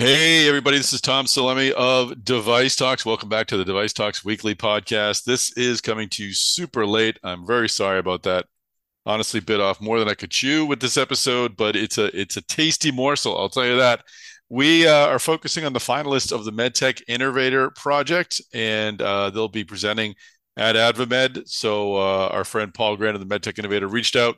Hey, everybody, this is Tom Salemi of Device Talks. Welcome back to the Device Talks weekly podcast. This is coming to you super late. I'm very sorry about that. Honestly, bit off more than I could chew with this episode, but it's a it's a tasty morsel. I'll tell you that. We uh, are focusing on the finalists of the MedTech Innovator Project, and uh, they'll be presenting at AdvaMed. So uh, our friend Paul Grand of the MedTech Innovator reached out,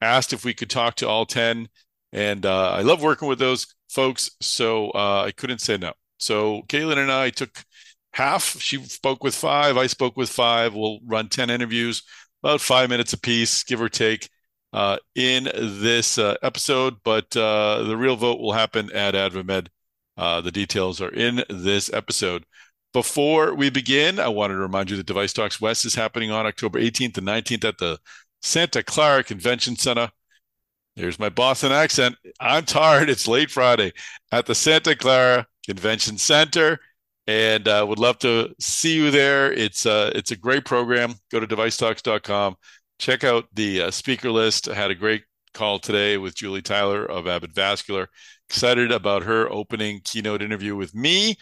asked if we could talk to all 10. And uh, I love working with those folks. So uh, I couldn't say no. So Kayleen and I took half. She spoke with five. I spoke with five. We'll run 10 interviews, about five minutes apiece, give or take, uh, in this uh, episode. But uh, the real vote will happen at AdvaMed. Uh, the details are in this episode. Before we begin, I wanted to remind you that Device Talks West is happening on October 18th and 19th at the Santa Clara Convention Center. There's my Boston accent. I'm tired. It's late Friday at the Santa Clara Convention Center, and uh, would love to see you there. It's uh, it's a great program. Go to devicetalks.com. Check out the uh, speaker list. I had a great call today with Julie Tyler of Abbott Vascular. Excited about her opening keynote interview with me,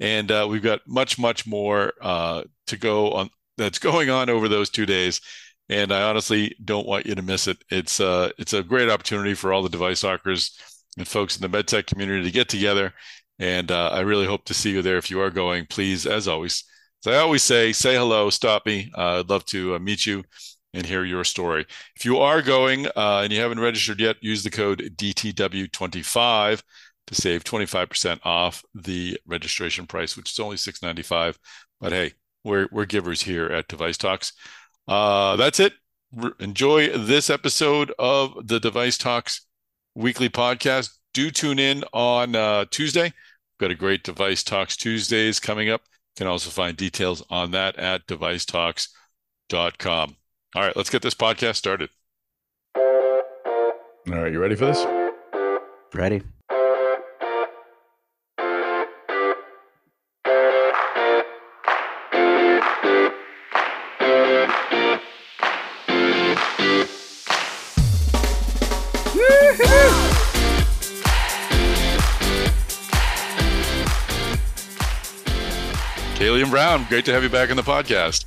and uh, we've got much much more uh, to go on. That's going on over those two days and I honestly don't want you to miss it. It's uh, it's a great opportunity for all the device talkers and folks in the medtech community to get together, and uh, I really hope to see you there. If you are going, please, as always, as I always say, say hello, stop me. Uh, I'd love to uh, meet you and hear your story. If you are going uh, and you haven't registered yet, use the code DTW25 to save 25% off the registration price, which is only $6.95. But hey, we're we're givers here at Device Talks. Uh, that's it. Re- enjoy this episode of the Device Talks weekly podcast. Do tune in on uh, Tuesday. We've got a great Device Talks Tuesdays coming up. You can also find details on that at devicetalks.com. All right, let's get this podcast started. All right, you ready for this? Ready. Kayleen Brown, great to have you back on the podcast.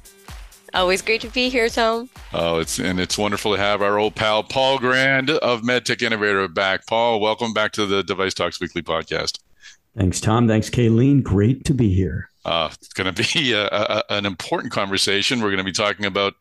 Always great to be here, Tom. Oh, it's and it's wonderful to have our old pal Paul Grand of MedTech Innovator back. Paul, welcome back to the Device Talks Weekly podcast. Thanks, Tom. Thanks, Kayleen. Great to be here. Uh, it's going to be a, a, an important conversation. We're going to be talking about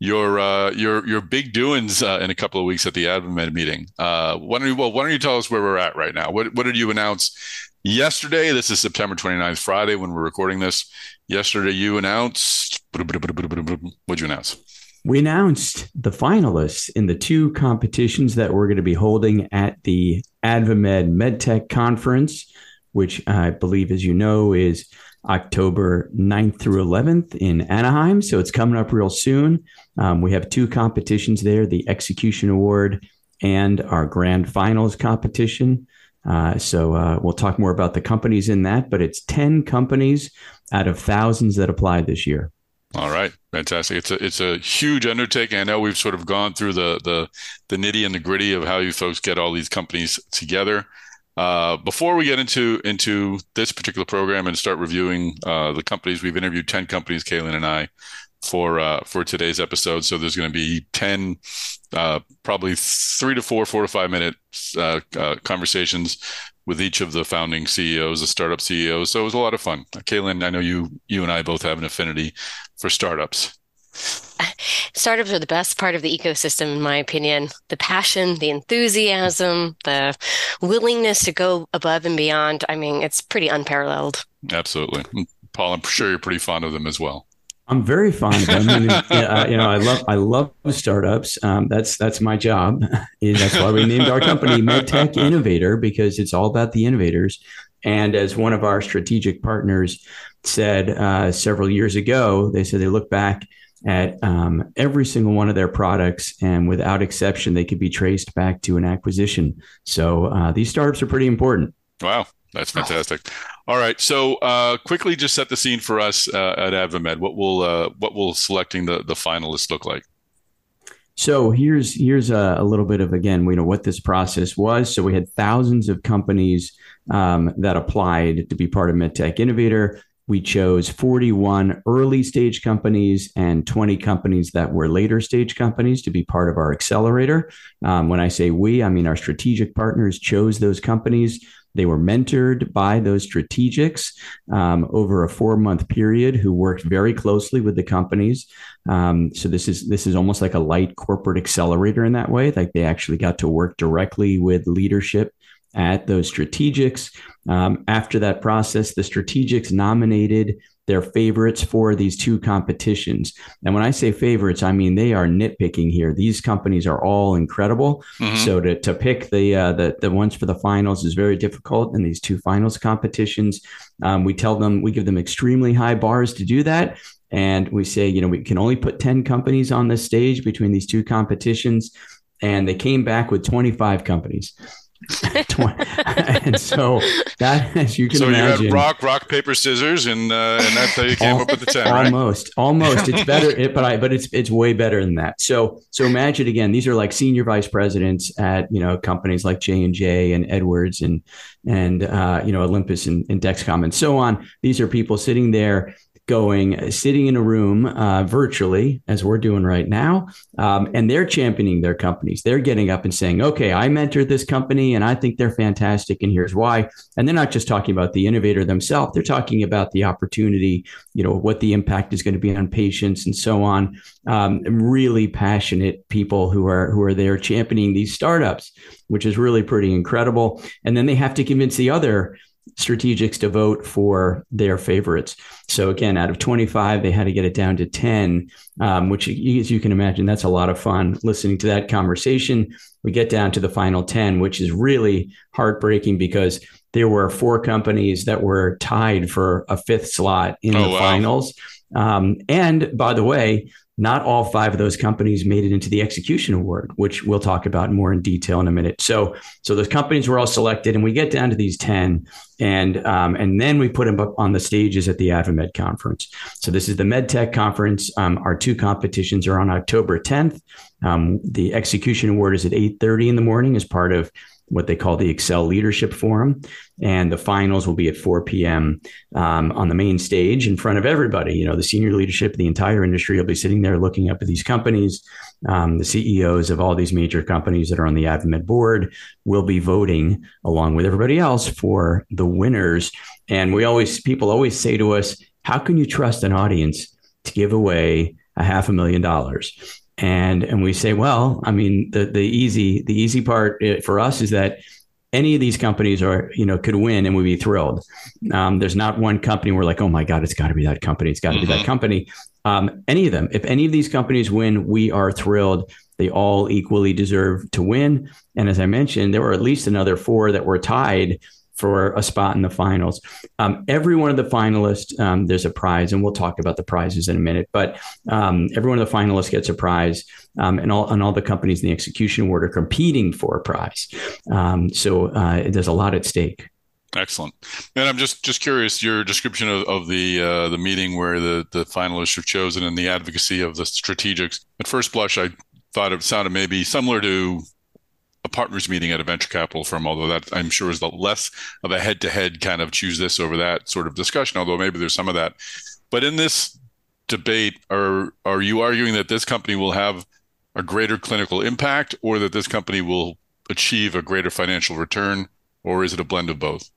your uh, your your big doings uh, in a couple of weeks at the AdvaMed meeting. Uh, why don't you well, why don't you tell us where we're at right now? What what did you announce yesterday? This is September 29th, Friday, when we're recording this. Yesterday, you announced. What'd you announce? We announced the finalists in the two competitions that we're going to be holding at the AdvaMed MedTech Conference, which I believe, as you know, is October 9th through 11th in Anaheim. So it's coming up real soon. Um, we have two competitions there the Execution Award and our Grand Finals competition. Uh, so uh, we'll talk more about the companies in that, but it's 10 companies out of thousands that applied this year. All right, fantastic. It's a it's a huge undertaking. I know we've sort of gone through the the the nitty and the gritty of how you folks get all these companies together. Uh, before we get into into this particular program and start reviewing uh, the companies, we've interviewed ten companies, Kayleen and I, for uh, for today's episode. So there's going to be ten, uh, probably three to four, four to five minute uh, uh, conversations with each of the founding CEOs, the startup CEOs. So it was a lot of fun. Kayleen, I know you you and I both have an affinity for startups. Startups are the best part of the ecosystem, in my opinion. The passion, the enthusiasm, the willingness to go above and beyond. I mean, it's pretty unparalleled. Absolutely. Paul, I'm sure you're pretty fond of them as well. I'm very fond of them. I mean, yeah, you know, I love I love startups. Um, that's that's my job. that's why we named our company MedTech Innovator because it's all about the innovators. And as one of our strategic partners said uh, several years ago, they said they look back at um, every single one of their products, and without exception, they could be traced back to an acquisition. So uh, these startups are pretty important. Wow, that's fantastic. All right, so uh, quickly, just set the scene for us uh, at AdvaMed. What will uh, what will selecting the the finalists look like? So here's here's a, a, little bit of again, you know, what this process was. So we had thousands of companies um, that applied to be part of MedTech Innovator. We chose 41 early stage companies and 20 companies that were later stage companies to be part of our accelerator. Um, when I say we, I mean our strategic partners chose those companies. They were mentored by those strategics um, over a four month period who worked very closely with the companies. Um, so this is this is almost like a light corporate accelerator in that way. Like they actually got to work directly with leadership at those strategics. Um, after that process, the strategics nominated their favorites for these two competitions. And when I say favorites, I mean they are nitpicking here. These companies are all incredible. Mm-hmm. So to, to pick the, uh, the the ones for the finals is very difficult in these two finals competitions. Um, we tell them we give them extremely high bars to do that. And we say, you know, we can only put 10 companies on this stage between these two competitions. And they came back with 25 companies. and so that, as you can imagine. so imagine, you had rock, rock, paper, scissors, and uh, and that's how you came all, up with the ten. Almost, right? almost. It's better, it, but I, but it's it's way better than that. So so imagine again, these are like senior vice presidents at you know companies like J and J and Edwards and and uh, you know Olympus and, and Dexcom and so on. These are people sitting there going, sitting in a room uh, virtually, as we're doing right now, um, and they're championing their companies. They're getting up and saying, okay, I mentored this company and I think they're fantastic, and here's why. And they're not just talking about the innovator themselves, they're talking about the opportunity, you know, what the impact is going to be on patients and so on. Um, really passionate people who are who are there championing these startups, which is really pretty incredible. And then they have to convince the other strategics to vote for their favorites. So again, out of 25, they had to get it down to 10, um, which, as you can imagine, that's a lot of fun listening to that conversation. We get down to the final 10, which is really heartbreaking because there were four companies that were tied for a fifth slot in oh, the wow. finals. Um, and by the way, not all five of those companies made it into the execution award, which we'll talk about more in detail in a minute. So, so those companies were all selected, and we get down to these ten, and um, and then we put them up on the stages at the AdvaMed conference. So this is the MedTech conference. Um, our two competitions are on October 10th. Um, the execution award is at 8:30 in the morning as part of what they call the Accel Leadership Forum. And the finals will be at 4 p.m. Um, on the main stage in front of everybody. You know, the senior leadership, the entire industry will be sitting there looking up at these companies. Um, the CEOs of all these major companies that are on the AdvaMed board will be voting along with everybody else for the winners. And we always, people always say to us, how can you trust an audience to give away a half a million dollars? And and we say, well, I mean, the the easy the easy part eh, for us is that any of these companies are you know could win and we'd be thrilled. Um, there's not one company we're like, oh my god, it's got to be that company. It's got to mm-hmm. be that mm-hmm. company. Um, any of them, if any of these companies win, we are thrilled. They all equally deserve to win. And as I mentioned, there were at least another four that were tied for a spot in the finals. Um, every one of the finalists, um, there's a prize, and we'll talk about the prizes in a minute. But um, every one of the finalists gets a prize, um, and all and all the companies in the execution award are competing for a prize. Um, so uh, there's a lot at stake. Excellent. And I'm just just curious your description of, of the uh, the meeting where the the finalists are chosen and the advocacy of the strategics. At first blush, I thought it sounded maybe similar to partners meeting at a venture capital firm, although that I'm sure is the less of a head to head kind of choose this over that sort of discussion, although maybe there's some of that. But in this debate, are are you arguing that this company will have a greater clinical impact or that this company will achieve a greater financial return, or is it a blend of both?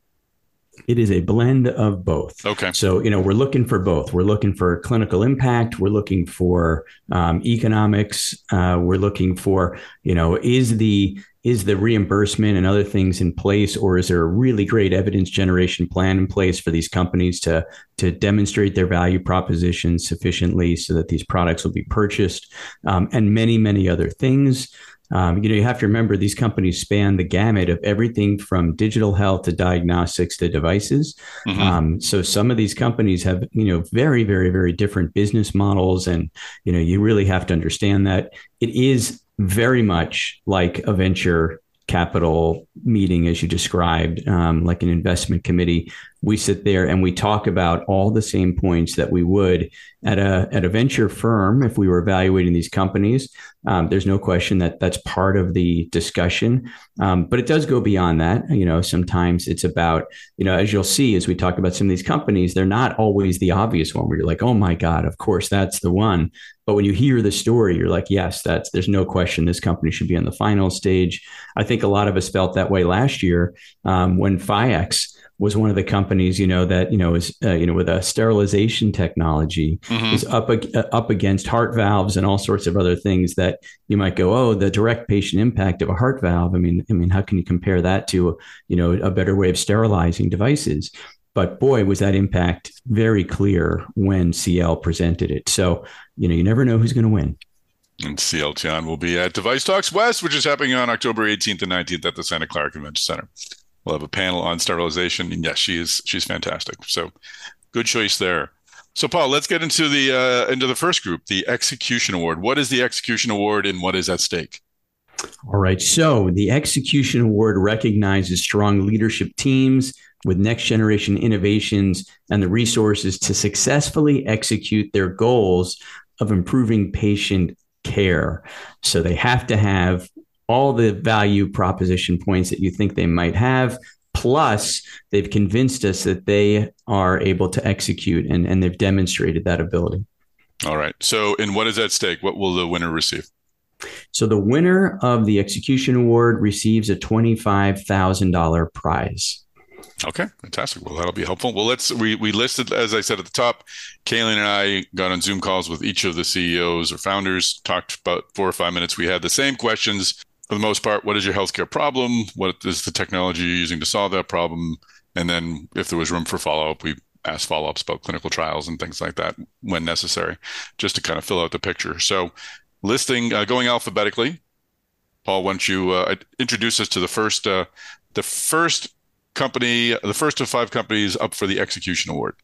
It is a blend of both. Okay. So, you know, we're looking for both. We're looking for clinical impact. We're looking for um, economics. Uh, we're looking for, you know, is the is the reimbursement and other things in place, or is there a really great evidence generation plan in place for these companies to to demonstrate their value proposition sufficiently so that these products will be purchased, um, and many many other things. Um, you know, you have to remember these companies span the gamut of everything from digital health to diagnostics to devices. Mm-hmm. Um, so some of these companies have, you know, very, very, very different business models, and you know, you really have to understand that it is very much like a venture capital meeting as you described um, like an investment committee we sit there and we talk about all the same points that we would at a at a venture firm if we were evaluating these companies Um, there's no question that that's part of the discussion, um, but it does go beyond that. You know, sometimes it's about you know, as you'll see as we talk about some of these companies, they're not always the obvious one where you're like, oh my god, of course that's the one. But when you hear the story, you're like, yes, that's there's no question this company should be on the final stage. I think a lot of us felt that way last year um, when Phyiax was one of the companies, you know, that you know is uh, you know with a sterilization technology mm-hmm. is up uh, up against heart valves and all sorts of other things that you might go, oh, the direct patient impact of a heart valve. I mean, I mean, how can you compare that to you know a better way of sterilizing devices? But boy, was that impact very clear when CL presented it. So you know, you never know who's going to win. And CL Tian will be at Device Talks West, which is happening on October 18th and 19th at the Santa Clara Convention Center. We'll have a panel on sterilization, and yes, she is she's fantastic. So, good choice there. So, Paul, let's get into the uh, into the first group, the Execution Award. What is the Execution Award, and what is at stake? All right. So, the Execution Award recognizes strong leadership teams with next generation innovations and the resources to successfully execute their goals of improving patient care. So, they have to have all the value proposition points that you think they might have. Plus, they've convinced us that they are able to execute and, and they've demonstrated that ability. All right. So, and what is at stake? What will the winner receive? So, the winner of the execution award receives a $25,000 prize. Okay, fantastic. Well, that'll be helpful. Well, let's we we listed as I said at the top. Kayleen and I got on Zoom calls with each of the CEOs or founders, talked about four or five minutes. We had the same questions for the most part, what is your healthcare problem? What is the technology you're using to solve that problem? And then if there was room for follow up, we asked follow ups about clinical trials and things like that when necessary, just to kind of fill out the picture. So, listing uh, going alphabetically. Paul, why don't you uh, introduce us to the first uh, the first company, the first of five companies up for the execution award?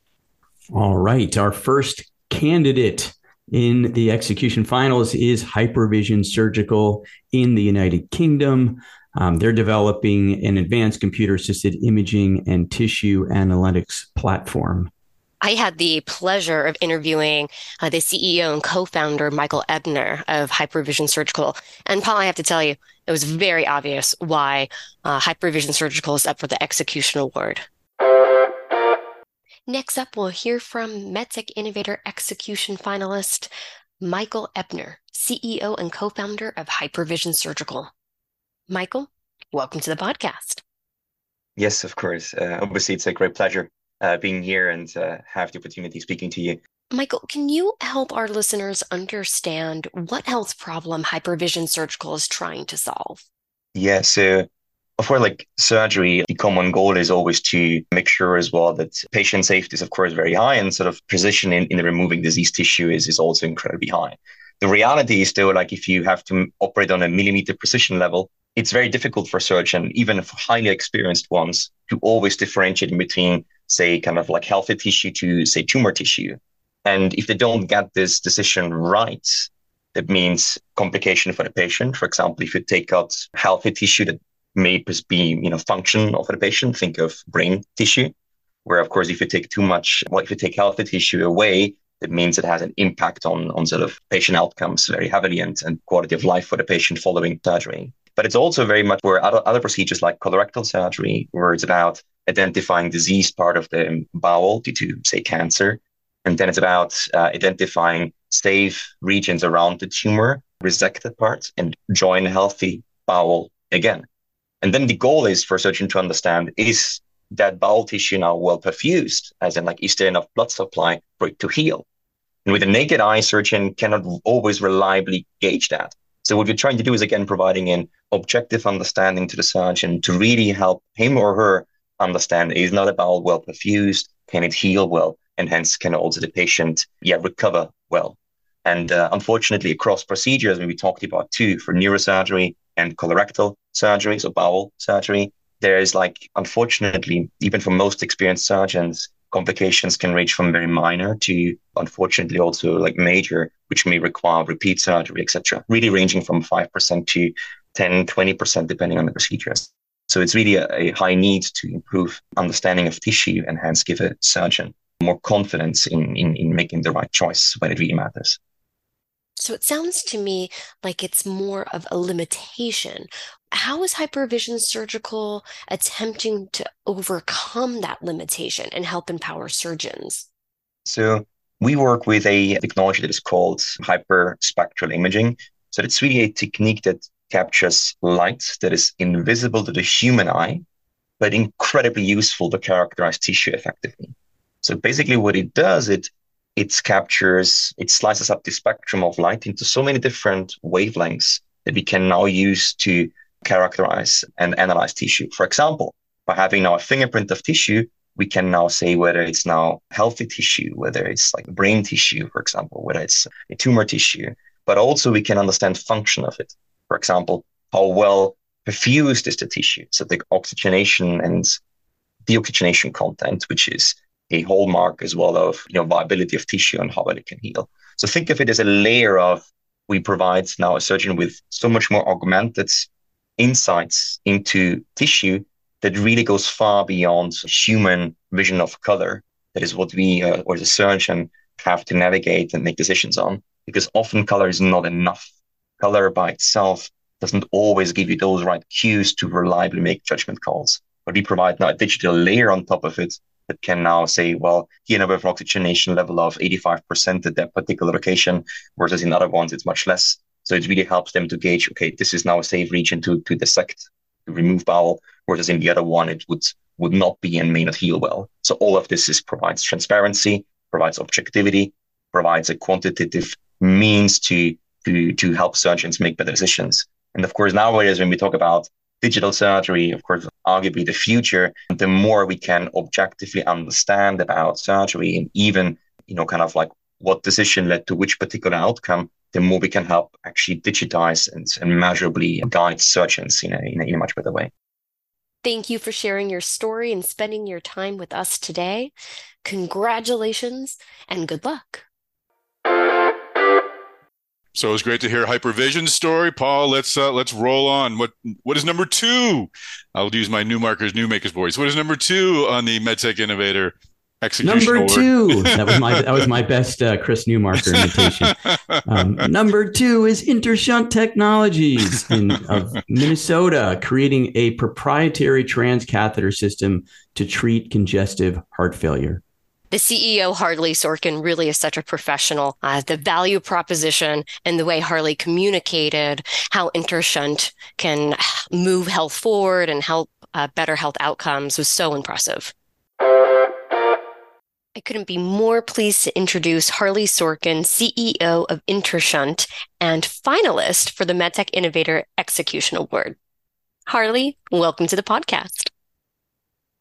All right, our first candidate in the execution finals is Hypervision Surgical in the United Kingdom. Um, they're developing an advanced computer assisted imaging and tissue analytics platform. I had the pleasure of interviewing uh, the CEO and co founder, Michael Ebner of Hypervision Surgical. And Paul, I have to tell you, it was very obvious why uh, Hypervision Surgical is up for the execution award. Next up, we'll hear from MedTech Innovator Execution finalist Michael Ebner, CEO and co founder of Hypervision Surgical. Michael, welcome to the podcast. Yes, of course. Uh, obviously, it's a great pleasure uh, being here and uh, have the opportunity speaking to you. Michael, can you help our listeners understand what health problem Hypervision Surgical is trying to solve? Yeah, so for like surgery, the common goal is always to make sure as well that patient safety is, of course, very high and sort of precision in, in removing disease tissue is, is also incredibly high. The reality is still like if you have to operate on a millimeter precision level, it's very difficult for a surgeon, even for highly experienced ones, to always differentiate in between, say, kind of like healthy tissue to, say, tumor tissue. And if they don't get this decision right, that means complication for the patient. For example, if you take out healthy tissue that may be, you know, function of the patient. Think of brain tissue, where of course, if you take too much, well, if you take healthy tissue away, it means it has an impact on, on sort of patient outcomes very heavily and, and quality of life for the patient following surgery. But it's also very much where other, other procedures like colorectal surgery, where it's about identifying diseased part of the bowel due to, say, cancer. And then it's about uh, identifying safe regions around the tumor, resected parts, and join healthy bowel again. And then the goal is for surgeon to understand is that bowel tissue now well perfused, as in like is there enough blood supply for it to heal? And with a naked eye, surgeon cannot always reliably gauge that. So what we're trying to do is again providing an objective understanding to the surgeon to really help him or her understand is not a bowel well perfused, can it heal well, and hence can also the patient yeah recover well. And uh, unfortunately, across procedures, when we talked about too for neurosurgery, and colorectal surgery, so bowel surgery. There is like, unfortunately, even for most experienced surgeons, complications can range from very minor to unfortunately also like major, which may require repeat surgery, etc. Really ranging from 5% to 10, 20%, depending on the procedures. So it's really a, a high need to improve understanding of tissue and hence give a surgeon more confidence in, in, in making the right choice when it really matters. So it sounds to me like it's more of a limitation. How is Hypervision Surgical attempting to overcome that limitation and help empower surgeons? So we work with a technology that is called hyperspectral imaging. So it's really a technique that captures light that is invisible to the human eye, but incredibly useful to characterize tissue effectively. So basically what it does, it it captures, it slices up the spectrum of light into so many different wavelengths that we can now use to characterize and analyze tissue. For example, by having now a fingerprint of tissue, we can now say whether it's now healthy tissue, whether it's like brain tissue, for example, whether it's a tumor tissue, but also we can understand function of it. For example, how well perfused is the tissue? So the oxygenation and deoxygenation content, which is a hallmark as well of you know viability of tissue and how well it can heal. So think of it as a layer of we provide now a surgeon with so much more augmented insights into tissue that really goes far beyond human vision of color. That is what we uh, or the surgeon have to navigate and make decisions on because often color is not enough. Color by itself doesn't always give you those right cues to reliably make judgment calls. But we provide now a digital layer on top of it that can now say, well, here we have an oxygenation level of 85% at that particular location, versus in other ones, it's much less. So it really helps them to gauge, okay, this is now a safe region to, to dissect, to remove bowel, whereas in the other one, it would, would not be and may not heal well. So all of this is provides transparency, provides objectivity, provides a quantitative means to, to, to help surgeons make better decisions. And of course, nowadays, when we talk about digital surgery, of course, arguably the future, the more we can objectively understand about surgery and even, you know, kind of like what decision led to which particular outcome, the more we can help actually digitize and, and measurably guide surgeons in a, in a, in a much better way. Thank you for sharing your story and spending your time with us today. Congratulations and good luck. So it was great to hear Hypervision's story, Paul. Let's uh, let's roll on. What what is number two? I'll use my new markers, new makers voice. What is number two on the MedTech Innovator execution? Number two. that was my that was my best uh, Chris Newmarker imitation. Um, number two is Intershunt Technologies in, of Minnesota, creating a proprietary transcatheter system to treat congestive heart failure the CEO, Harlee Sorkin, really is such a professional. Uh, the value proposition and the way Harlee communicated how Intershunt can move health forward and help uh, better health outcomes was so impressive. I couldn't be more pleased to introduce Harlee Sorkin, CEO of Intershunt and finalist for the MedTech Innovator Execution Award. Harley, welcome to the podcast.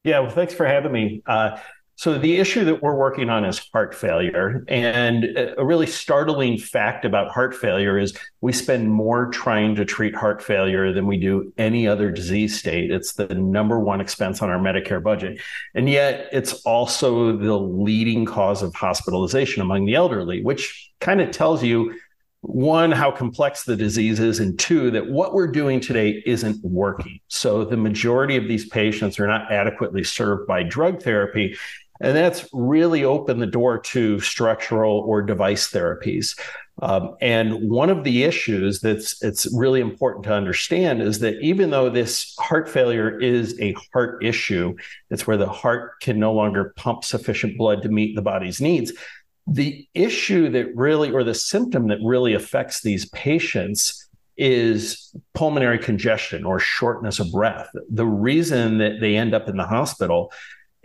Yeah, well, thanks for having me. Uh, so, the issue that we're working on is heart failure. And a really startling fact about heart failure is we spend more trying to treat heart failure than we do any other disease state. It's the number one expense on our Medicare budget. And yet, it's also the leading cause of hospitalization among the elderly, which kind of tells you one, how complex the disease is, and two, that what we're doing today isn't working. So the majority of these patients are not adequately served by drug therapy. And that's really opened the door to structural or device therapies. Um, and one of the issues that's it's really important to understand is that even though this heart failure is a heart issue, it's where the heart can no longer pump sufficient blood to meet the body's needs. The issue that really, or the symptom that really affects these patients is pulmonary congestion or shortness of breath. The reason that they end up in the hospital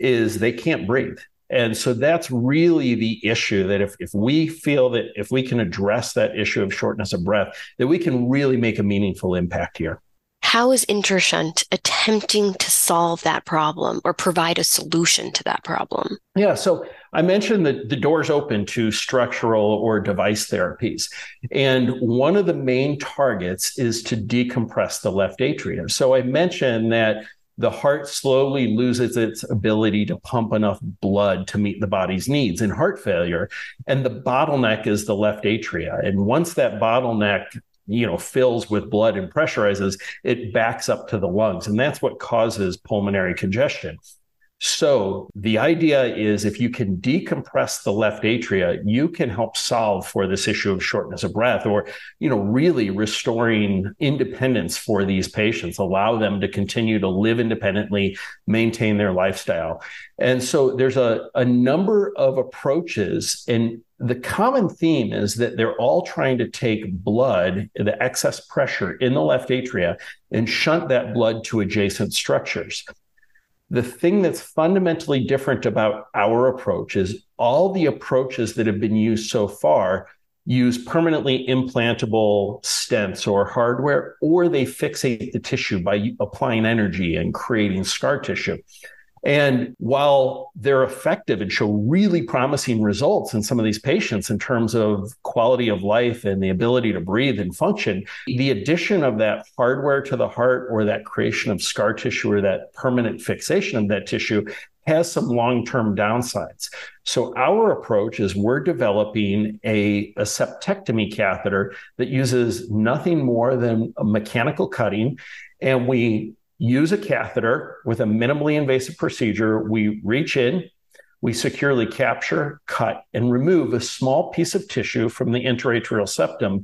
is they can't breathe. And so that's really the issue that if, if we feel that if we can address that issue of shortness of breath, that we can really make a meaningful impact here. How is Intershunt attempting to solve that problem or provide a solution to that problem? Yeah, so I mentioned that the doors open to structural or device therapies. And one of the main targets is to decompress the left atrium. So I mentioned that the heart slowly loses its ability to pump enough blood to meet the body's needs in heart failure. And the bottleneck is the left atria. And once that bottleneck you know fills with blood and pressurizes it backs up to the lungs and that's what causes pulmonary congestion So the idea is if you can decompress the left atria, you can help solve for this issue of shortness of breath or, you know, really restoring independence for these patients, allow them to continue to live independently, maintain their lifestyle. And so there's a, a number of approaches and the common theme is that they're all trying to take blood, the excess pressure in the left atria, and shunt that blood to adjacent structures. The thing that's fundamentally different about our approach is all the approaches that have been used so far use permanently implantable stents or hardware, or they fixate the tissue by applying energy and creating scar tissue. And while they're effective and show really promising results in some of these patients in terms of quality of life and the ability to breathe and function, the addition of that hardware to the heart or that creation of scar tissue or that permanent fixation of that tissue has some long-term downsides. So our approach is we're developing a, a, septectomy catheter that uses nothing more than a mechanical cutting, and we use a catheter with a minimally invasive procedure. We reach in, we securely capture, cut, and remove a small piece of tissue from the interatrial septum,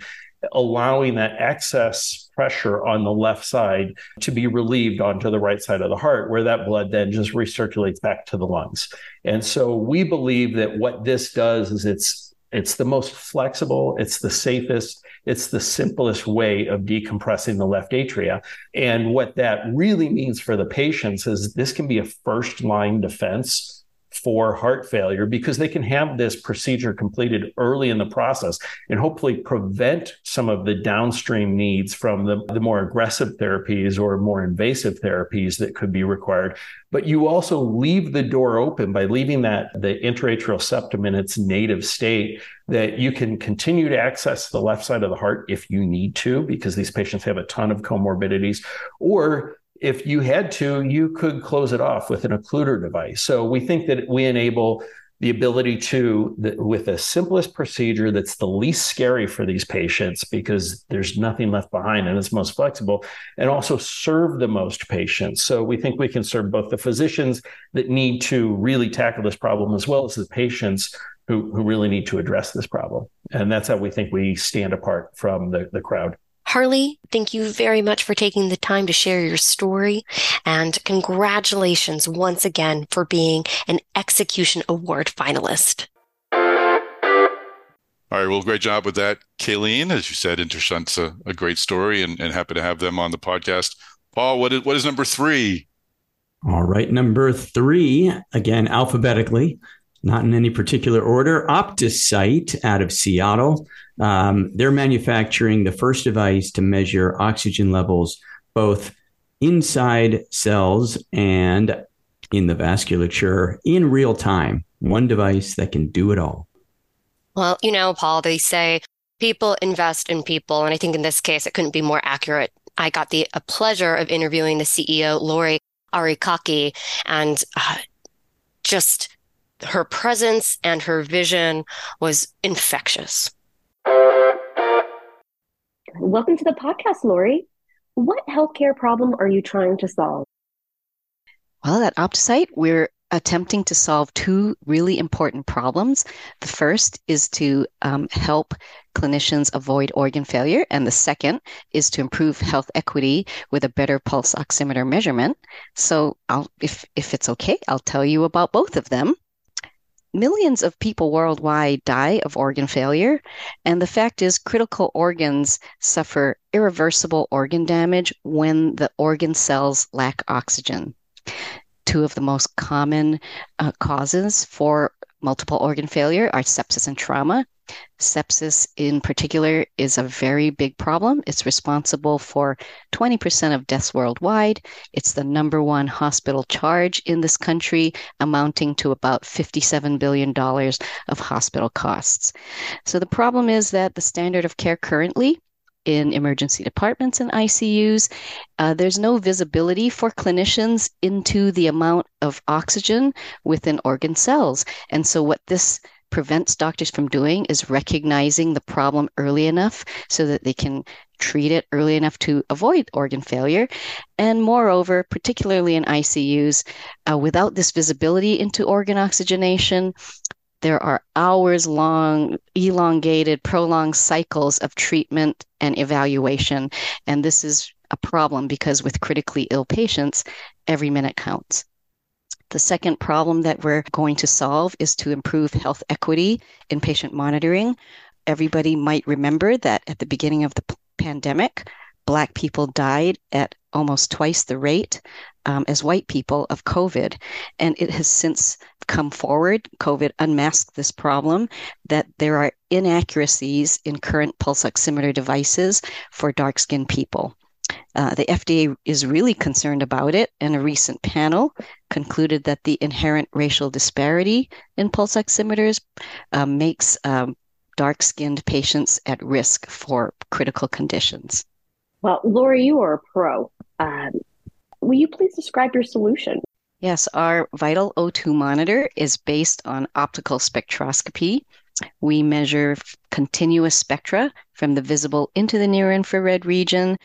allowing that excess pressure on the left side to be relieved onto the right side of the heart, where that blood then just recirculates back to the lungs. And so we believe that what this does is it's it's the most flexible, it's the safest, it's the simplest way of decompressing the left atria. And what that really means for the patients is this can be a first line defense for heart failure because they can have this procedure completed early in the process and hopefully prevent some of the downstream needs from the, the more aggressive therapies or more invasive therapies that could be required. But you also leave the door open by leaving that the interatrial septum in its native state that you can continue to access the left side of the heart if you need to, because these patients have a ton of comorbidities, or if you had to, you could close it off with an occluder device. So we think that we enable the ability to, with the simplest procedure that's the least scary for these patients because there's nothing left behind and it's most flexible, and also serve the most patients. So we think we can serve both the physicians that need to really tackle this problem as well as the patients who, who really need to address this problem. And that's how we think we stand apart from the, the crowd. Harlee, thank you very much for taking the time to share your story. And congratulations once again for being an Execution Award finalist. All right. Well, great job with that, Kayleen. As you said, Intershunt's a, a great story and, and happy to have them on the podcast. Paul, what is, what is number three? All right. Number three, again, alphabetically, not in any particular order, Opticyte out of Seattle. Um, they're manufacturing the first device to measure oxygen levels both inside cells and in the vasculature in real time. One device that can do it all. Well, you know, Paul, they say people invest in people. And I think in this case, it couldn't be more accurate. I got the pleasure of interviewing the CEO, Lori Arakaki, and uh, just her presence and her vision was infectious. Welcome to the podcast, Lori. What healthcare problem are you trying to solve? Well, at Opticyte, we're attempting to solve two really important problems. The first is to um, help clinicians avoid organ failure, and the second is to improve health equity with a better pulse oximeter measurement. So, I'll, if if it's okay, I'll tell you about both of them millions of people worldwide die of organ failure. And the fact is, critical organs suffer irreversible organ damage when the organ cells lack oxygen. Two of the most common uh, causes for multiple organ failure are sepsis and trauma. Sepsis, in particular, is a very big problem. It's responsible for 20% of deaths worldwide. It's the number one hospital charge in this country, amounting to about $57 billion of hospital costs. So the problem is that the standard of care currently in emergency departments and ICUs. Uh, there's no visibility for clinicians into the amount of oxygen within organ cells. And so, what this prevents doctors from doing is recognizing the problem early enough so that they can treat it early enough to avoid organ failure. And moreover, particularly in ICUs, uh, without this visibility into organ oxygenation, there are hours long, elongated, prolonged cycles of treatment and evaluation. And this is a problem because with critically ill patients, every minute counts. The second problem that we're going to solve is to improve health equity in patient monitoring. Everybody might remember that at the beginning of the pandemic, Black people died at almost twice the rate um, as white people of COVID. And it has since come forward, COVID unmasked this problem, that there are inaccuracies in current pulse oximeter devices for dark skinned people. Uh, the FDA is really concerned about it, and a recent panel concluded that the inherent racial disparity in pulse oximeters uh, makes um, dark skinned patients at risk for critical conditions. Well, Lori, you are a pro. Um, will you please describe your solution? Yes, our Vital O2 monitor is based on optical spectroscopy. We measure continuous spectra from the visible into the near infrared region.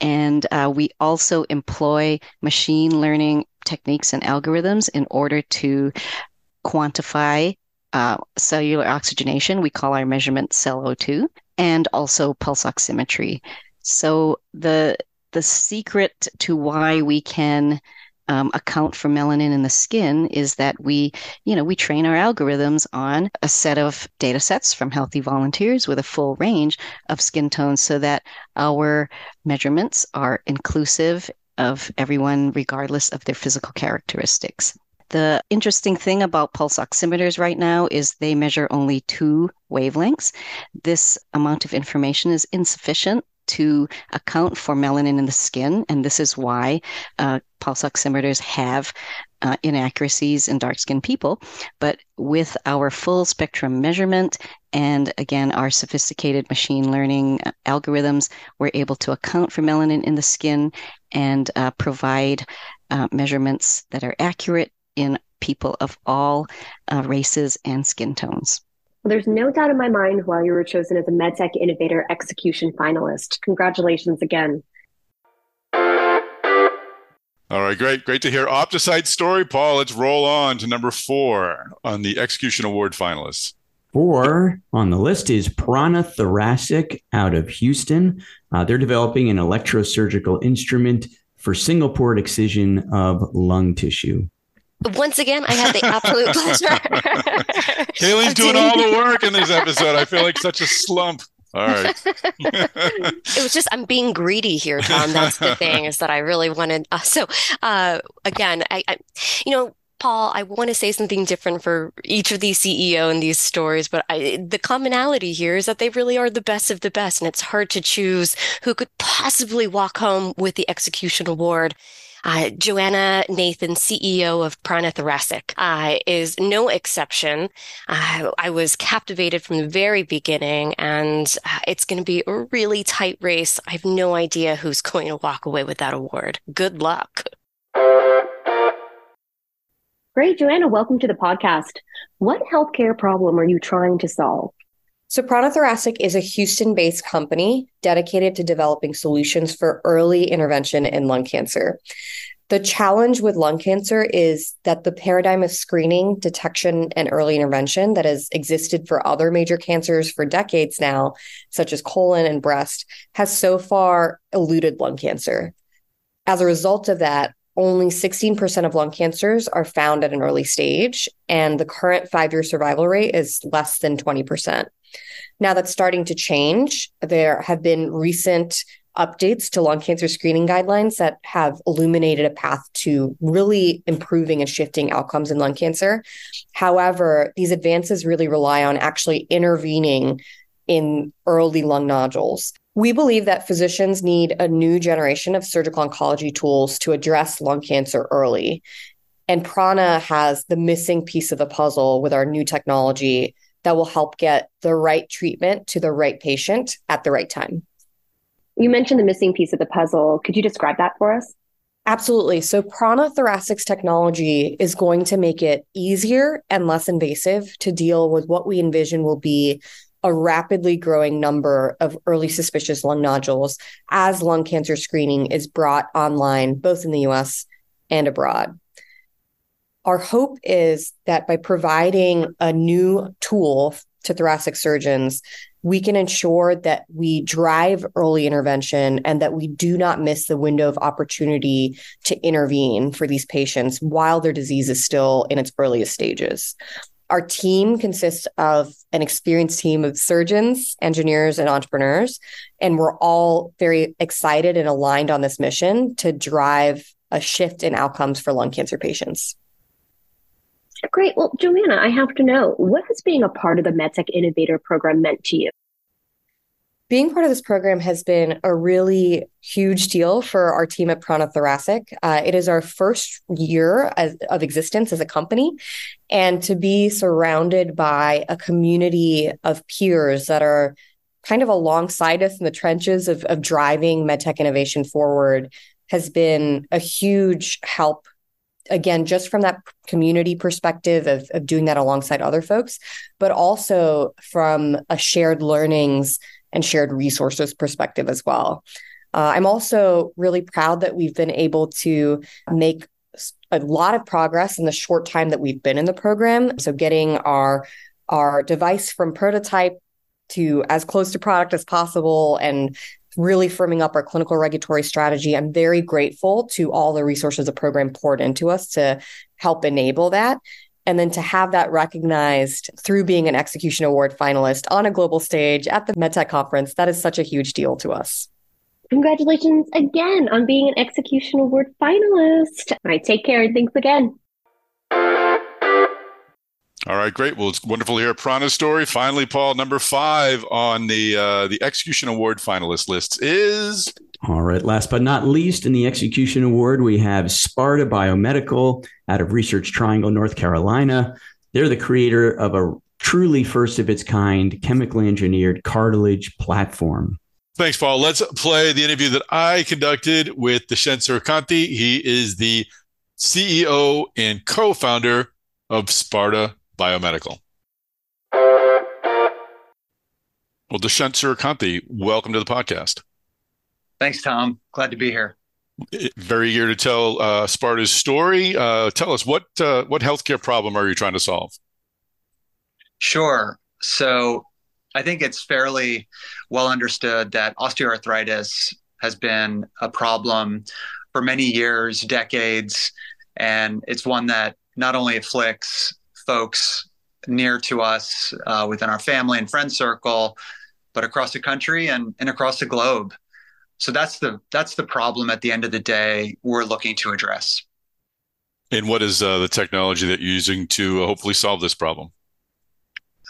And uh, we also employ machine learning techniques and algorithms in order to quantify uh, cellular oxygenation. We call our measurement cell O2 and also pulse oximetry. So the the secret to why we can um, account for melanin in the skin is that we, you know, we train our algorithms on a set of data sets from healthy volunteers with a full range of skin tones so that our measurements are inclusive of everyone regardless of their physical characteristics. The interesting thing about pulse oximeters right now is they measure only two wavelengths. This amount of information is insufficient to account for melanin in the skin, and this is why uh, pulse oximeters have uh, inaccuracies in dark skinned people. But with our full spectrum measurement and again, our sophisticated machine learning uh, algorithms, we're able to account for melanin in the skin and uh, provide uh, measurements that are accurate in people of all uh, races and skin tones. Well, there's no doubt in my mind why you were chosen as a MedTech Innovator Execution finalist. Congratulations again. All right, great. Great to hear Opticyte story. Paul, let's roll on to number four on the Execution Award finalists. Four on the list is Prana Thoracic out of Houston. Uh, they're developing an electrosurgical instrument for single port excision of lung tissue. Once again, I had the absolute pleasure. Kayleen's doing all the work in this episode. I feel like such a slump. All right. it was just I'm being greedy here, Tom. That's the thing is that I really wanted. Uh, so uh, again, I, I, you know, Paul, I want to say something different for each of these CEO and these stories, but I, the commonality here is that they really are the best of the best, and it's hard to choose who could possibly walk home with the execution award. Uh, Joanna Nathan, CEO of Prana Thoracic, uh, is no exception. Uh, I was captivated from the very beginning, and uh, it's going to be a really tight race. I have no idea who's going to walk away with that award. Good luck. Great, Joanna. Welcome to the podcast. What healthcare problem are you trying to solve? So, Prana Thoracic is a Houston based company dedicated to developing solutions for early intervention in lung cancer. The challenge with lung cancer is that the paradigm of screening, detection, and early intervention that has existed for other major cancers for decades now, such as colon and breast, has so far eluded lung cancer. As a result of that, only 16% of lung cancers are found at an early stage, and the current five year survival rate is less than 20%. Now that's starting to change. There have been recent updates to lung cancer screening guidelines that have illuminated a path to really improving and shifting outcomes in lung cancer. However, these advances really rely on actually intervening in early lung nodules. We believe that physicians need a new generation of surgical oncology tools to address lung cancer early. And Prana has the missing piece of the puzzle with our new technology that will help get the right treatment to the right patient at the right time. You mentioned the missing piece of the puzzle. Could you describe that for us? Absolutely. So, Prana Thoracic's technology is going to make it easier and less invasive to deal with what we envision will be a rapidly growing number of early suspicious lung nodules as lung cancer screening is brought online, both in the US and abroad. Our hope is that by providing a new tool to thoracic surgeons, we can ensure that we drive early intervention and that we do not miss the window of opportunity to intervene for these patients while their disease is still in its earliest stages. Our team consists of an experienced team of surgeons, engineers, and entrepreneurs. And we're all very excited and aligned on this mission to drive a shift in outcomes for lung cancer patients. Great. Well, Joanna, I have to know what has being a part of the MedTech Innovator Program meant to you? being part of this program has been a really huge deal for our team at Prana Thoracic. Uh, it is our first year as, of existence as a company, and to be surrounded by a community of peers that are kind of alongside us in the trenches of, of driving medtech innovation forward has been a huge help again just from that community perspective of, of doing that alongside other folks but also from a shared learnings and shared resources perspective as well. Uh, I'm also really proud that we've been able to make a lot of progress in the short time that we've been in the program. So getting our our device from prototype to as close to product as possible and really firming up our clinical regulatory strategy. I'm very grateful to all the resources the program poured into us to help enable that. And then to have that recognized through being an execution award finalist on a global stage at the MedTech conference, that is such a huge deal to us. Congratulations again on being an execution award finalist. All right, take care and thanks again. All right, great. Well, it's wonderful to hear Prana's story. Finally, Paul, number five on the uh, the execution award finalist lists is. All right. Last but not least, in the execution award, we have Sparta Biomedical out of Research Triangle, North Carolina. They're the creator of a truly first of its kind chemically engineered cartilage platform. Thanks, Paul. Let's play the interview that I conducted with Dushyanth Surakanti. He is the CEO and co founder of Sparta Biomedical. Well, Dushyanth Surakanti, welcome to the podcast. Thanks, Tom. Glad to be here. Very eager to tell uh, Sparta's story. Uh, tell us what uh, what healthcare problem are you trying to solve? Sure. So, I think it's fairly well understood that osteoarthritis has been a problem for many years, decades, and it's one that not only afflicts folks near to us uh, within our family and friend circle, but across the country and, and across the globe. So that's the that's the problem at the end of the day we're looking to address. And what is uh, the technology that you're using to uh, hopefully solve this problem?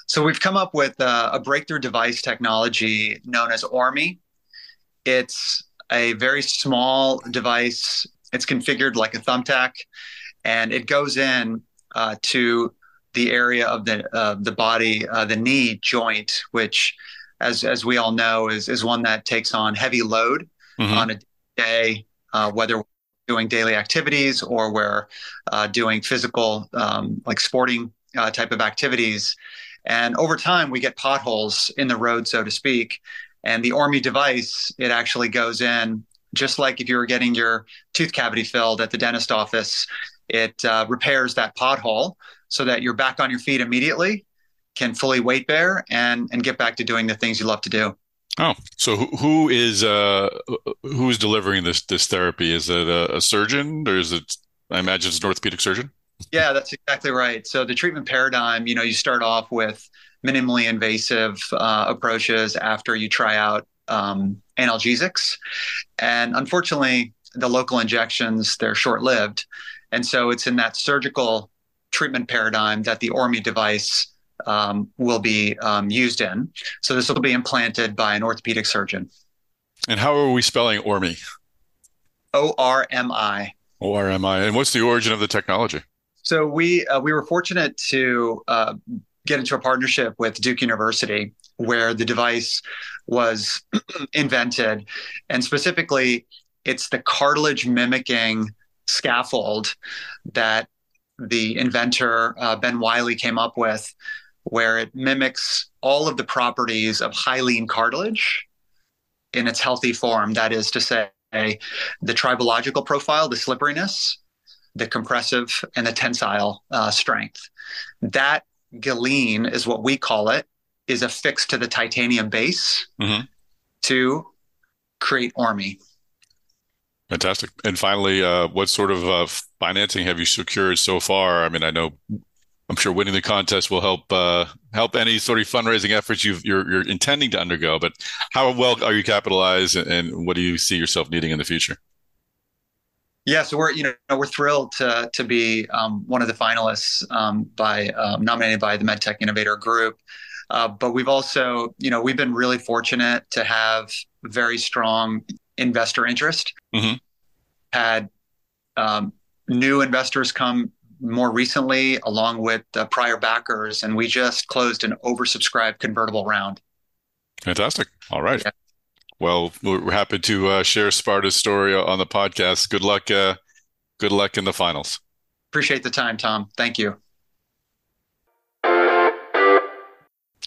So we've come up with uh, a breakthrough device technology known as ORMI. It's a very small device. It's configured like a thumbtack, and it goes in uh, to the area of the uh, the body, uh, the knee joint, which, as as we all know, is is one that takes on heavy load mm-hmm. on a day, uh, whether doing daily activities or we're uh, doing physical, um, like sporting uh, type of activities. And over time, we get potholes in the road, so to speak. And the ORMI device, it actually goes in just like if you were getting your tooth cavity filled at the dentist office. It uh, repairs that pothole so that you're back on your feet immediately, can fully weight bear, and and get back to doing the things you love to do. Oh, so who, who is uh who is delivering this this therapy? Is it a, a surgeon or is it? I imagine it's an orthopedic surgeon. Yeah, that's exactly right. So the treatment paradigm, you know, you start off with minimally invasive uh, approaches after you try out um, analgesics, and unfortunately, the local injections they're short lived, and so it's in that surgical treatment paradigm that the ORMI device um, will be um, used in. So this will be implanted by an orthopedic surgeon. And how are we spelling ORMI? O R M I. O R M I. And what's the origin of the technology? So we uh, we were fortunate to uh, get into a partnership with Duke University, where the device was invented, and specifically, it's the cartilage mimicking scaffold that the inventor uh, Ben Wiley came up with where it mimics all of the properties of hyaline cartilage in its healthy form. That is to say, the tribological profile, the slipperiness, the compressive, and the tensile uh, strength. That Galene is what we call it, is affixed to the titanium base mm-hmm. to create ORMI. Fantastic. And finally, uh, what sort of uh, financing have you secured so far? I mean, I know I'm sure winning the contest will help uh, help any sort of fundraising efforts you are you're, you're intending to undergo. But how well are you capitalized, and, what do you see yourself needing in the future? Yeah, so we're you know we're thrilled to to be um, one of the finalists um, by um, nominated by the MedTech Innovator Group. Uh, but we've also you know we've been really fortunate to have very strong investor interest. Mm-hmm. Had um, new investors come more recently, along with the prior backers, and we just closed an oversubscribed convertible round. Fantastic. All right. Yeah. Well, we're happy to uh, share Sparta's story on the podcast. Good luck. Uh, good luck in the finals. Appreciate the time, Tom. Thank you.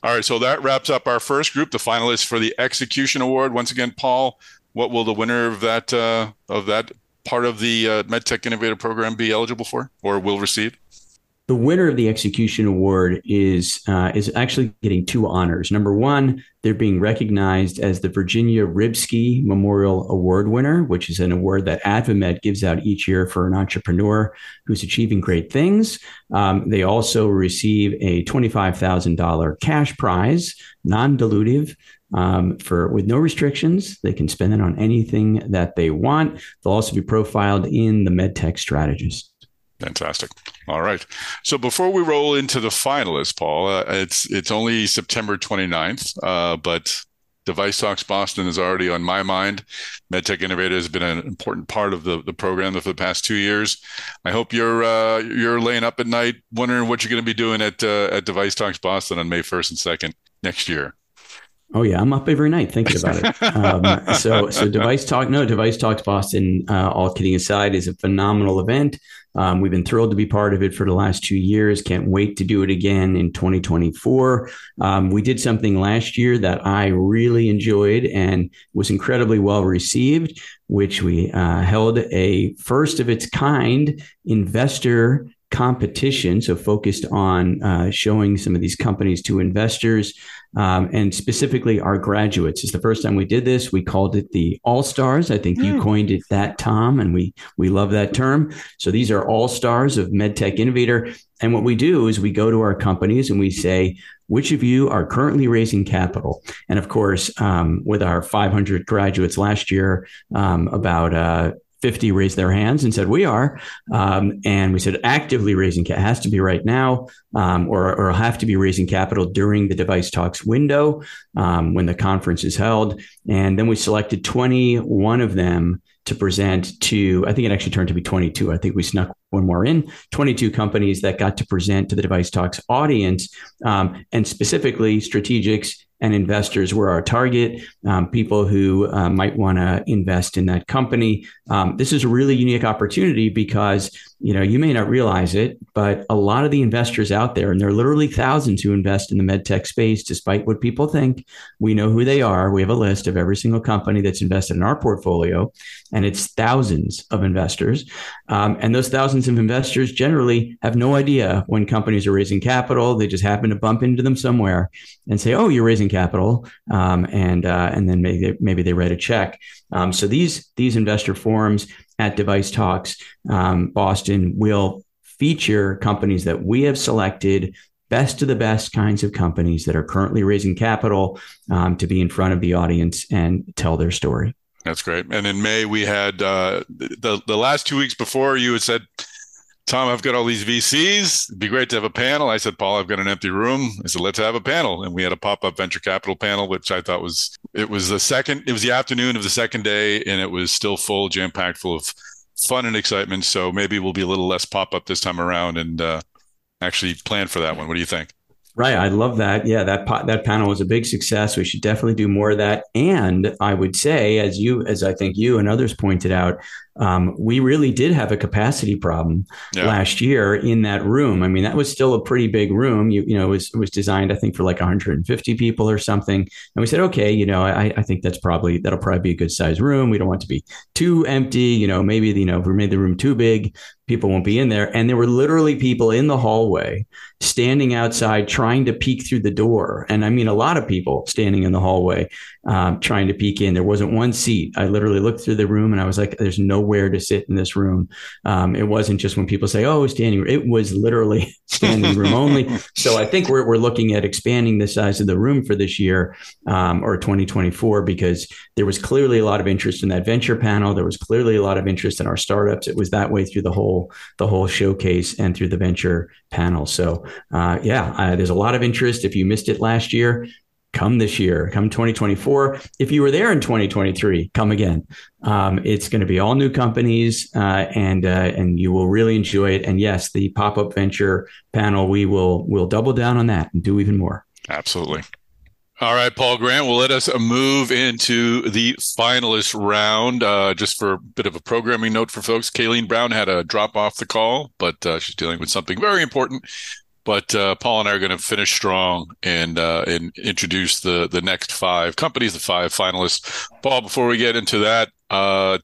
All right, so that wraps up our first group, the finalists for the Execution Award. Once again, Paul, what will the winner of that uh, of that part of the uh, MedTech Innovator Program be eligible for or will receive? The winner of the Execution Award is uh, is actually getting two honors. Number one, they're being recognized as the Virginia Rybski Memorial Award winner, which is an award that AdvaMed gives out each year for an entrepreneur who's achieving great things. Um, they also receive a twenty-five thousand dollar cash prize, non-dilutive, um, for with no restrictions. They can spend it on anything that they want. They'll also be profiled in the MedTech Strategist. Fantastic. All right. So before we roll into the finalists, Paul, uh, it's it's only September 29th, uh, but DeviceTalks Boston is already on my mind. MedTech Innovator has been an important part of the, the program for the past two years. I hope you're uh, you're laying up at night wondering what you're going to be doing at uh, at DeviceTalks Boston on May 1st and 2nd next year. Oh yeah, I'm up every night thinking about it. Um, so so device talk, no device talks Boston. Uh, all kidding aside, is a phenomenal event. Um, we've been thrilled to be part of it for the last two years. Can't wait to do it again in 2024. Um, we did something last year that I really enjoyed and was incredibly well received, which we uh, held a first of its kind investor competition. So focused on uh, showing some of these companies to investors um, and specifically our graduates. It's the first time we did this. We called it the All Stars. I think mm. you hmm. coined it that, Tom, and we we love that term. So these are All Stars of MedTech Innovator. And what we do is we go to our companies and we say, which of you are currently raising capital? And of course, um, with our 500 graduates last year, um, about uh, 50 raised their hands and said, We are. Um, and we said, actively raising capital has to be right now, um, or, or have to be raising capital during the device talks window um, when the conference is held. And then we selected 21 of them to present to, I think it actually turned to be 22. I think we snuck one more in 22 companies that got to present to the device talks audience um, and specifically strategics and investors were our target, um, people who uh, might want to invest in that company. Um, this is a really unique opportunity because you know you may not realize it, but a lot of the investors out there, and there are literally thousands who invest in the medtech space, despite what people think. We know who they are. We have a list of every single company that's invested in our portfolio, and it's thousands of investors. Um, and those thousands of investors generally have no idea when companies are raising capital. They just happen to bump into them somewhere and say, "Oh, you're raising capital," um, and uh, and then maybe maybe they write a check. Um, so these these investor forums at DeviceTalks um, Boston will feature companies that we have selected best of the best kinds of companies that are currently raising capital um, to be in front of the audience and tell their story. That's great. And in May, we had uh, the the last two weeks before you had said Tom, I've got all these VCs. It'd be great to have a panel. I said, Paul, I've got an empty room. I said, let's have a panel. And we had a pop-up venture capital panel, which I thought was it was the second, it was the afternoon of the second day, and it was still full, jam-packed full of fun and excitement. So maybe we'll be a little less pop-up this time around and uh, actually plan for that one. What do you think? Right, I love that. Yeah, that that panel was a big success. We should definitely do more of that. And I would say, as you, as I think you and others pointed out, um, we really did have a capacity problem yeah. last year in that room. I mean, that was still a pretty big room. You, you know, it was, it was designed, I think, for like 150 people or something. And we said, okay, you know, I, I think that's probably, that'll probably be a good size room. We don't want to be too empty. You know, maybe, you know, if we made the room too big, people won't be in there. And there were literally people in the hallway standing outside trying to peek through the door. And I mean, a lot of people standing in the hallway um, trying to peek in. There wasn't one seat. I literally looked through the room and I was like, there's nowhere to sit in this room. Um, it wasn't just when people say, oh, standing, room. it was literally standing room only. So I think we're, we're looking at expanding the size of the room for this year um, or 2024 because there was clearly a lot of interest in that venture panel. There was clearly a lot of interest in our startups. It was that way through the whole the whole showcase and through the venture panel. So uh, yeah, uh, there's a lot of interest. If you missed it last year, come this year, come 2024. If you were there in 2023, come again. Um, it's going to be all new companies, uh, and uh, and you will really enjoy it. And yes, the pop up venture panel, we will will double down on that and do even more. Absolutely. All right, Paul Grand. Well, let us move into the finalist round. Uh, just for a bit of a programming note for folks, Kayleen Brown had to drop off the call, but uh, she's dealing with something very important. But uh, Paul and I are going to finish strong and uh, and introduce the the next five companies, the five finalists. Paul, before we get into that, uh,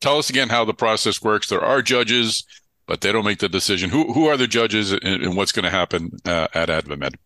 tell us again how the process works. There are judges, but they don't make the decision. Who who are the judges, and, and what's going to happen uh, at AdvaMed?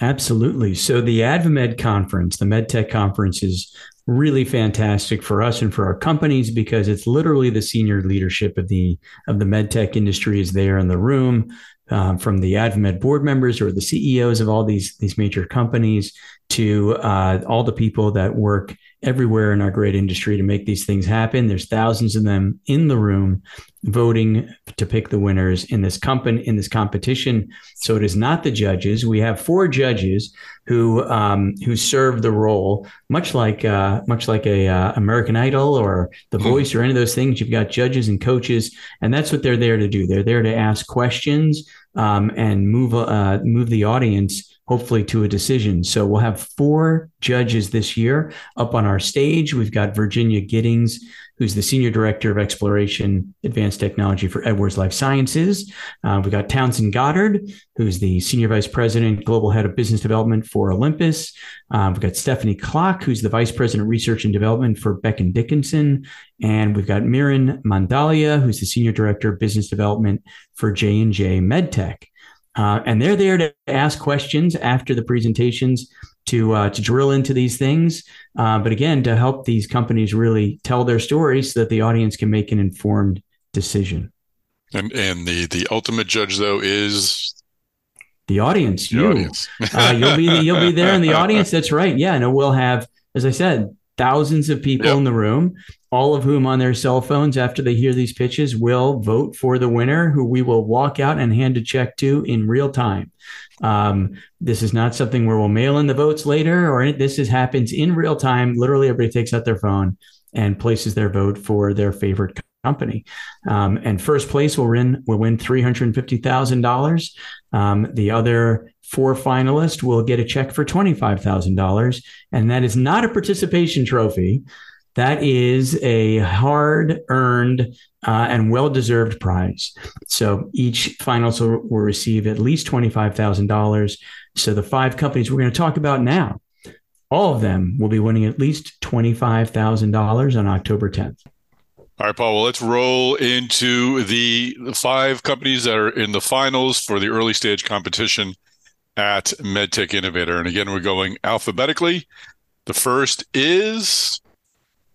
Absolutely. So the AdvaMed conference, the MedTech conference is really fantastic for us and for our companies because it's literally the senior leadership of the of the medtech industry is there in the room um, from the AdvaMed board members or the CEOs of all these these major companies to uh, all the people that work everywhere in our great industry to make these things happen. There's thousands of them in the room voting to pick the winners in this company in this competition. So it is not the judges. We have four judges who um, who serve the role, much like uh, much like a uh, American Idol or The hmm. Voice or any of those things. You've got judges and coaches, and that's what they're there to do. They're there to ask questions um, and move uh, move the audience hopefully to a decision. So we'll have four judges this year up on our stage. We've got Virginia Giddings, who's the Senior Director of Exploration Advanced Technology for Edwards Lifesciences. Uh, we've got Townsend Goddard, who's the Senior Vice President, Global Head of Business Development for Olympus. Uh, we've got Stephanie Klock, who's the Vice President, Research and Development for Becton Dickinson. And we've got Miran Mandalia, who's the Senior Director of Business Development for J&J MedTech. Uh, and they're there to ask questions after the presentations to uh, to drill into these things. Uh, but again, to help these companies really tell their stories so that the audience can make an informed decision. And and the the ultimate judge though is the audience. The you audience. uh, you'll be you'll be there in the audience. That's right. Yeah. and we'll have, as I said, thousands of people yep. in the room all of whom on their cell phones after they hear these pitches will vote for the winner who we will walk out and hand a check to in real time. Um, this is not something where we'll mail in the votes later or this is happens in real time. Literally everybody takes out their phone and places their vote for their favorite company. Um, and first place will win will win $350000 um, the other four finalists will get a check for $25000 and that is not a participation trophy that is a hard earned uh, and well deserved prize. So each finalist will, will receive at least $25,000. So the five companies we're going to talk about now, all of them will be winning at least $25,000 on October 10th. All right, Paul. Well, let's roll into the five companies that are in the finals for the early stage competition at MedTech Innovator. And again, we're going alphabetically. The first is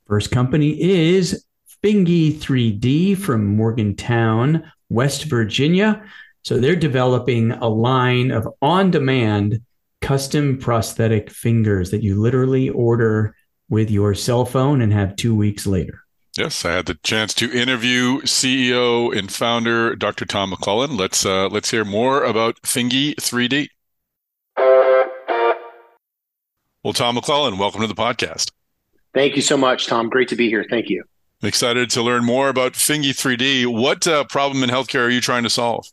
First company is Fingy 3D from Morgantown, West Virginia. So they're developing a line of on demand custom prosthetic fingers that you literally order with your cell phone and have two weeks later. Yes, I had the chance to interview CEO and founder Dr. Tom McClellan. Let's uh, let's hear more about Fingy 3D. Well, Tom McClellan, welcome to the podcast. Thank you so much, Tom. Great to be here. Thank you. Excited to learn more about Fingy 3D. What uh, problem in healthcare are you trying to solve?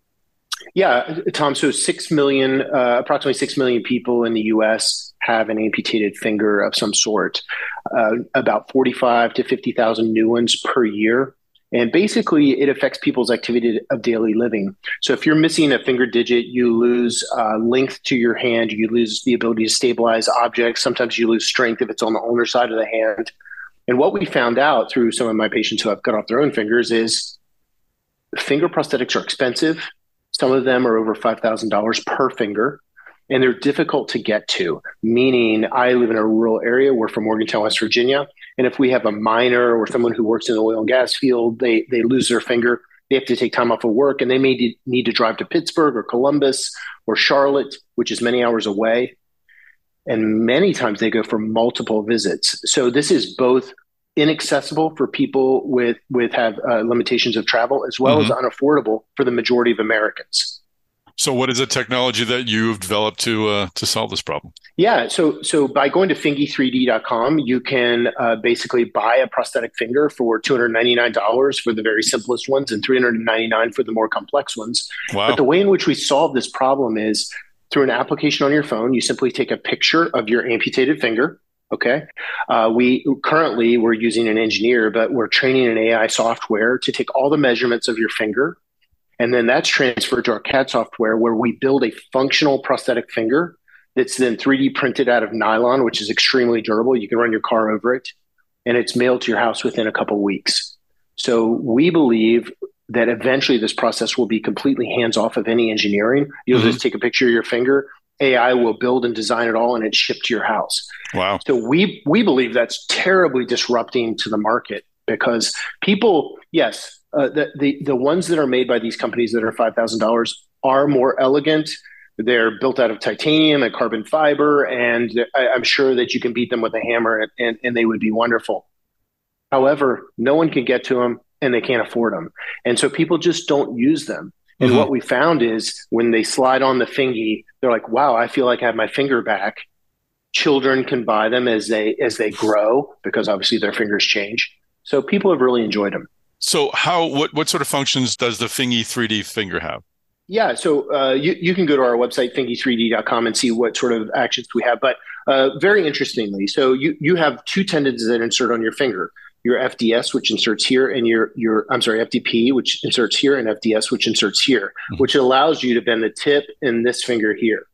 Yeah, Tom. So six million, uh, approximately six million people in the U.S. have an amputated finger of some sort. Uh, about forty-five to fifty thousand new ones per year. And basically, it affects people's activity of daily living. So, if you're missing a finger digit, you lose uh, length to your hand, you lose the ability to stabilize objects. Sometimes you lose strength if it's on the older side of the hand. And what we found out through some of my patients who have cut off their own fingers is finger prosthetics are expensive. Some of them are over $5,000 per finger and they're difficult to get to. Meaning, I live in a rural area. We're from Morgantown, West Virginia. And if we have a miner or someone who works in the oil and gas field, they, they lose their finger. They have to take time off of work and they may need to drive to Pittsburgh or Columbus or Charlotte, which is many hours away. And many times they go for multiple visits. So this is both inaccessible for people with with have uh, limitations of travel as well mm-hmm. as unaffordable for the majority of Americans. So, what is the technology that you've developed to uh, to solve this problem? Yeah, so so by going to fingy3d.com, you can uh, basically buy a prosthetic finger for two hundred ninety nine dollars for the very simplest ones, and three hundred ninety nine for the more complex ones. Wow. But the way in which we solve this problem is through an application on your phone. You simply take a picture of your amputated finger. Okay, uh, we currently we're using an engineer, but we're training an AI software to take all the measurements of your finger and then that's transferred to our CAD software where we build a functional prosthetic finger that's then 3D printed out of nylon, which is extremely durable. You can run your car over it, and it's mailed to your house within a couple weeks. So we believe that eventually this process will be completely hands off of any engineering. You'll mm-hmm. just take a picture of your finger. AI will build and design it all, and it's shipped to your house. Wow! So we we believe that's terribly disrupting to the market because people, yes, uh, the, the the ones that are made by these companies that are five thousand dollars are more elegant. They're built out of titanium and carbon fiber, and I, am sure that you can beat them with a hammer, and, and, they would be wonderful. However, no one can get to them, and they can't afford them, and so people just don't use them. And mm-hmm. what we found is when they slide on the fingy, they're like, "Wow, I feel like I have my finger back." Children can buy them as they as they grow because obviously their fingers change. So people have really enjoyed them. So how what what sort of functions does the Fingy 3D finger have? Yeah, so uh, you, you can go to our website, fingy3d.com, and see what sort of actions we have. But uh, very interestingly, so you, you have two tendons that insert on your finger your FDS, which inserts here, and your, your I'm sorry, FDP, which inserts here, and FDS, which inserts here, mm-hmm. which allows you to bend the tip in this finger here.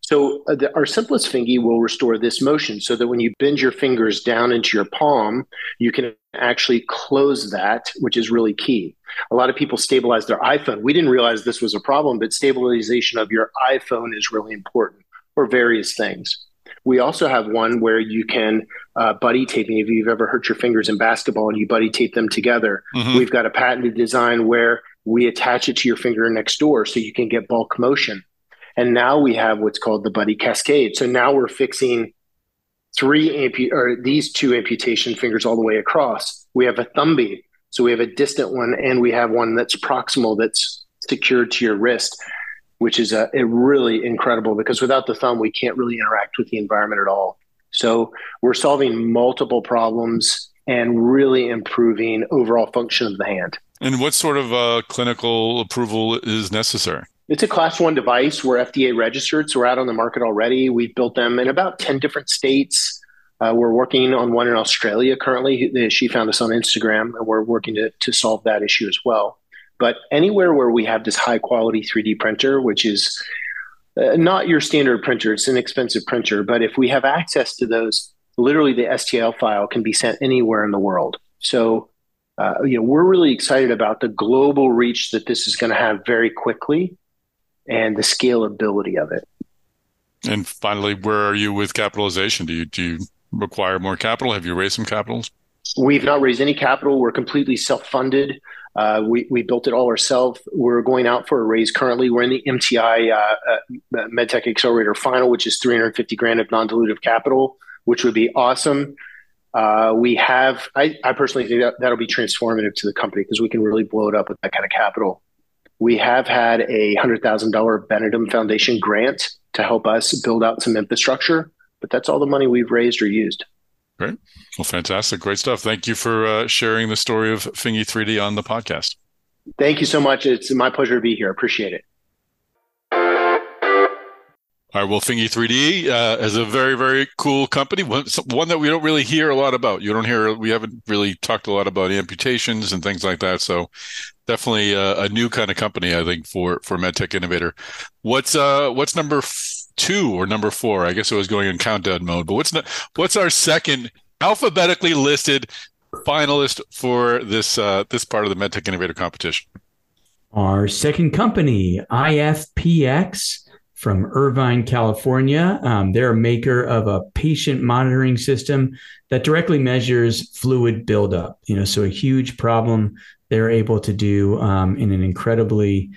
So uh, the, our simplest fingy will restore this motion so that when you bend your fingers down into your palm, you can actually close that, which is really key. A lot of people stabilize their iPhone. We didn't realize this was a problem, but stabilization of your iPhone is really important for various things. We also have one where you can uh, buddy taping. If you've ever hurt your fingers in basketball and you buddy tape them together, mm-hmm. we've got a patented design where we attach it to your finger next door so you can get bulk motion. And now we have what's called the Buddy Cascade. So now we're fixing three ampu- or these two amputation fingers all the way across. We have a thumby, so we have a distant one, and we have one that's proximal that's secured to your wrist, which is a, a really incredible because without the thumb, we can't really interact with the environment at all. So we're solving multiple problems and really improving overall function of the hand. And what sort of uh, clinical approval is necessary? It's a class one device. We're FDA registered, so we're out on the market already. We've built them in about 10 different states. Uh, we're working on one in Australia currently. She found us on Instagram, and we're working to, to solve that issue as well. But anywhere where we have this high quality 3D printer, which is uh, not your standard printer, it's an expensive printer, but if we have access to those, literally the STL file can be sent anywhere in the world. So, uh, you know, we're really excited about the global reach that this is going to have very quickly and the scalability of it. And finally, where are you with capitalization? Do you do you require more capital? Have you raised some capitals? We've not raised any capital. We're completely self-funded. Uh, we, we built it all ourselves. We're going out for a raise currently. We're in the MTI uh, uh, MedTech Accelerator final, which is 350 grand of non-dilutive capital, which would be awesome. Uh, we have, I, I personally think that that'll be transformative to the company because we can really blow it up with that kind of capital. We have had a $100,000 Benedum Foundation grant to help us build out some infrastructure, but that's all the money we've raised or used. Great. Well, fantastic. Great stuff. Thank you for uh, sharing the story of Fingy 3D on the podcast. Thank you so much. It's my pleasure to be here. Appreciate it. All right. Well, Fingy 3D uh, is a very, very cool company. One, one that we don't really hear a lot about. You don't hear. We haven't really talked a lot about amputations and things like that. So, definitely a, a new kind of company, I think, for for MedTech Innovator. What's uh what's number f- two or number four? I guess it was going in countdown mode. But what's what's our second alphabetically listed finalist for this uh, this part of the MedTech Innovator competition? Our second company, IFPX from Irvine, California. Um, they're a maker of a patient monitoring system that directly measures fluid buildup. You know, so a huge problem they're able to do um, in an incredibly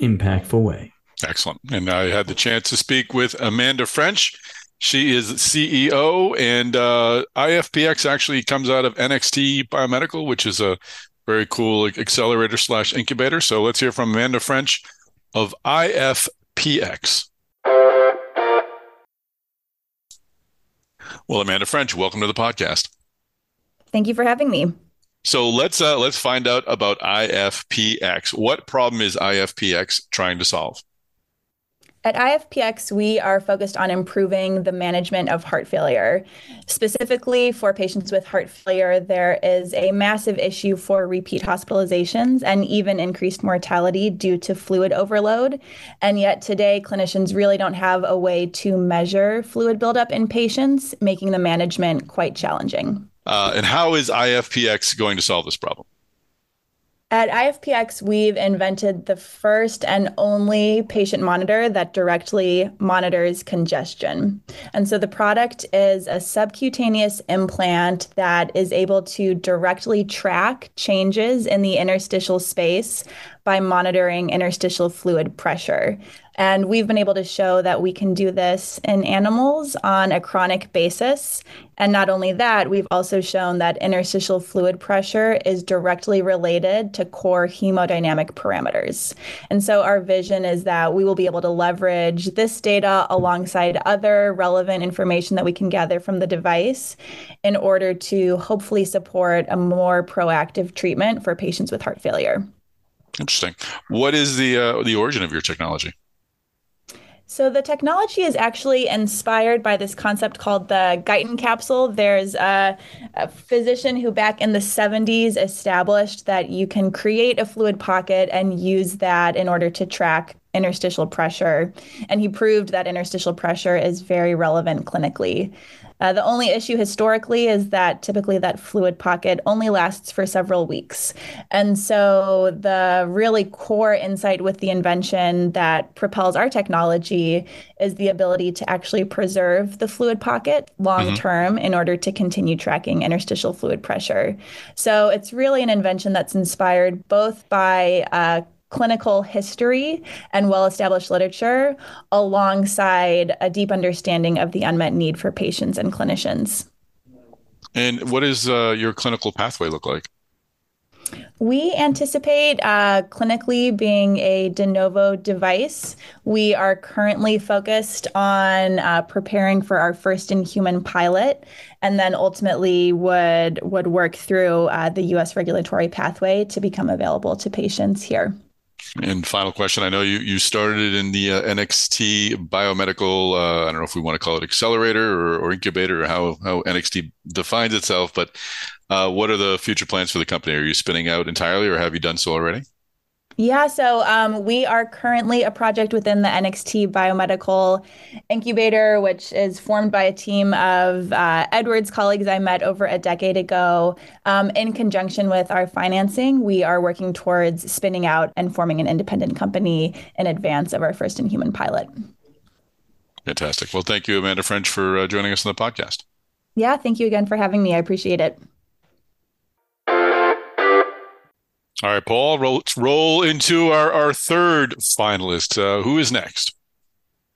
impactful way. Excellent. And I had the chance to speak with Amanda French. She is CEO, and uh, IFPX actually comes out of NXT Biomedical, which is a very cool accelerator slash incubator. So let's hear from Amanda French of IF PX. Well, Amanda French, welcome to the podcast. Thank you for having me. So let's uh, let's find out about IFPX. What problem is IFPX trying to solve? At IFPX, we are focused on improving the management of heart failure. Specifically, for patients with heart failure, there is a massive issue for repeat hospitalizations and even increased mortality due to fluid overload. And yet, today, clinicians really don't have a way to measure fluid buildup in patients, making the management quite challenging. Uh, and how is IFPX going to solve this problem? At IFPX, we've invented the first and only patient monitor that directly monitors congestion. And so the product is a subcutaneous implant that is able to directly track changes in the interstitial space by monitoring interstitial fluid pressure. And we've been able to show that we can do this in animals on a chronic basis. And not only that, we've also shown that interstitial fluid pressure is directly related to core hemodynamic parameters. And so our vision is that we will be able to leverage this data alongside other relevant information that we can gather from the device in order to hopefully support a more proactive treatment for patients with heart failure. Interesting. What is the uh, the origin of your technology? So the technology is actually inspired by this concept called the Guyton capsule. There's a, a, physician who back in the 70s established that you can create a fluid pocket and use that in order to track interstitial pressure. And he proved that interstitial pressure is very relevant clinically. Uh, the only issue historically is that typically that fluid pocket only lasts for several weeks. And so the really core insight with the invention that propels our technology is the ability to actually preserve the fluid pocket long mm-hmm. term mm-hmm. in order to continue tracking interstitial fluid pressure. So it's really an invention that's inspired both by uh, clinical history and well established literature alongside a deep understanding of the unmet need for patients and clinicians. And what does uh, your clinical pathway look like? We anticipate uh, clinically being a de novo device. We are currently focused on uh, preparing for our first in human pilot, and then ultimately would would work through uh, the U.S. regulatory pathway to become available to patients here. And final question: I know you you started in the uh, NXT biomedical. Uh, I don't know if we want to call it accelerator or, or incubator or how how NXT defines itself, but uh, what are the future plans for the company? Are you spinning out entirely, or have you done so already? Yeah, so um, we are currently a project within the NXT Biomedical Incubator, which is formed by a team of uh, Edwards colleagues I met over a decade ago. Um, in conjunction with our financing, we are working towards spinning out and forming an independent company in advance of our first in human pilot. Fantastic. Well, thank you, Amanda French, for uh, joining us on the podcast. Yeah, thank you again for having me. I appreciate it. All right, Paul, let's roll into our, our third finalist. Uh, who is next?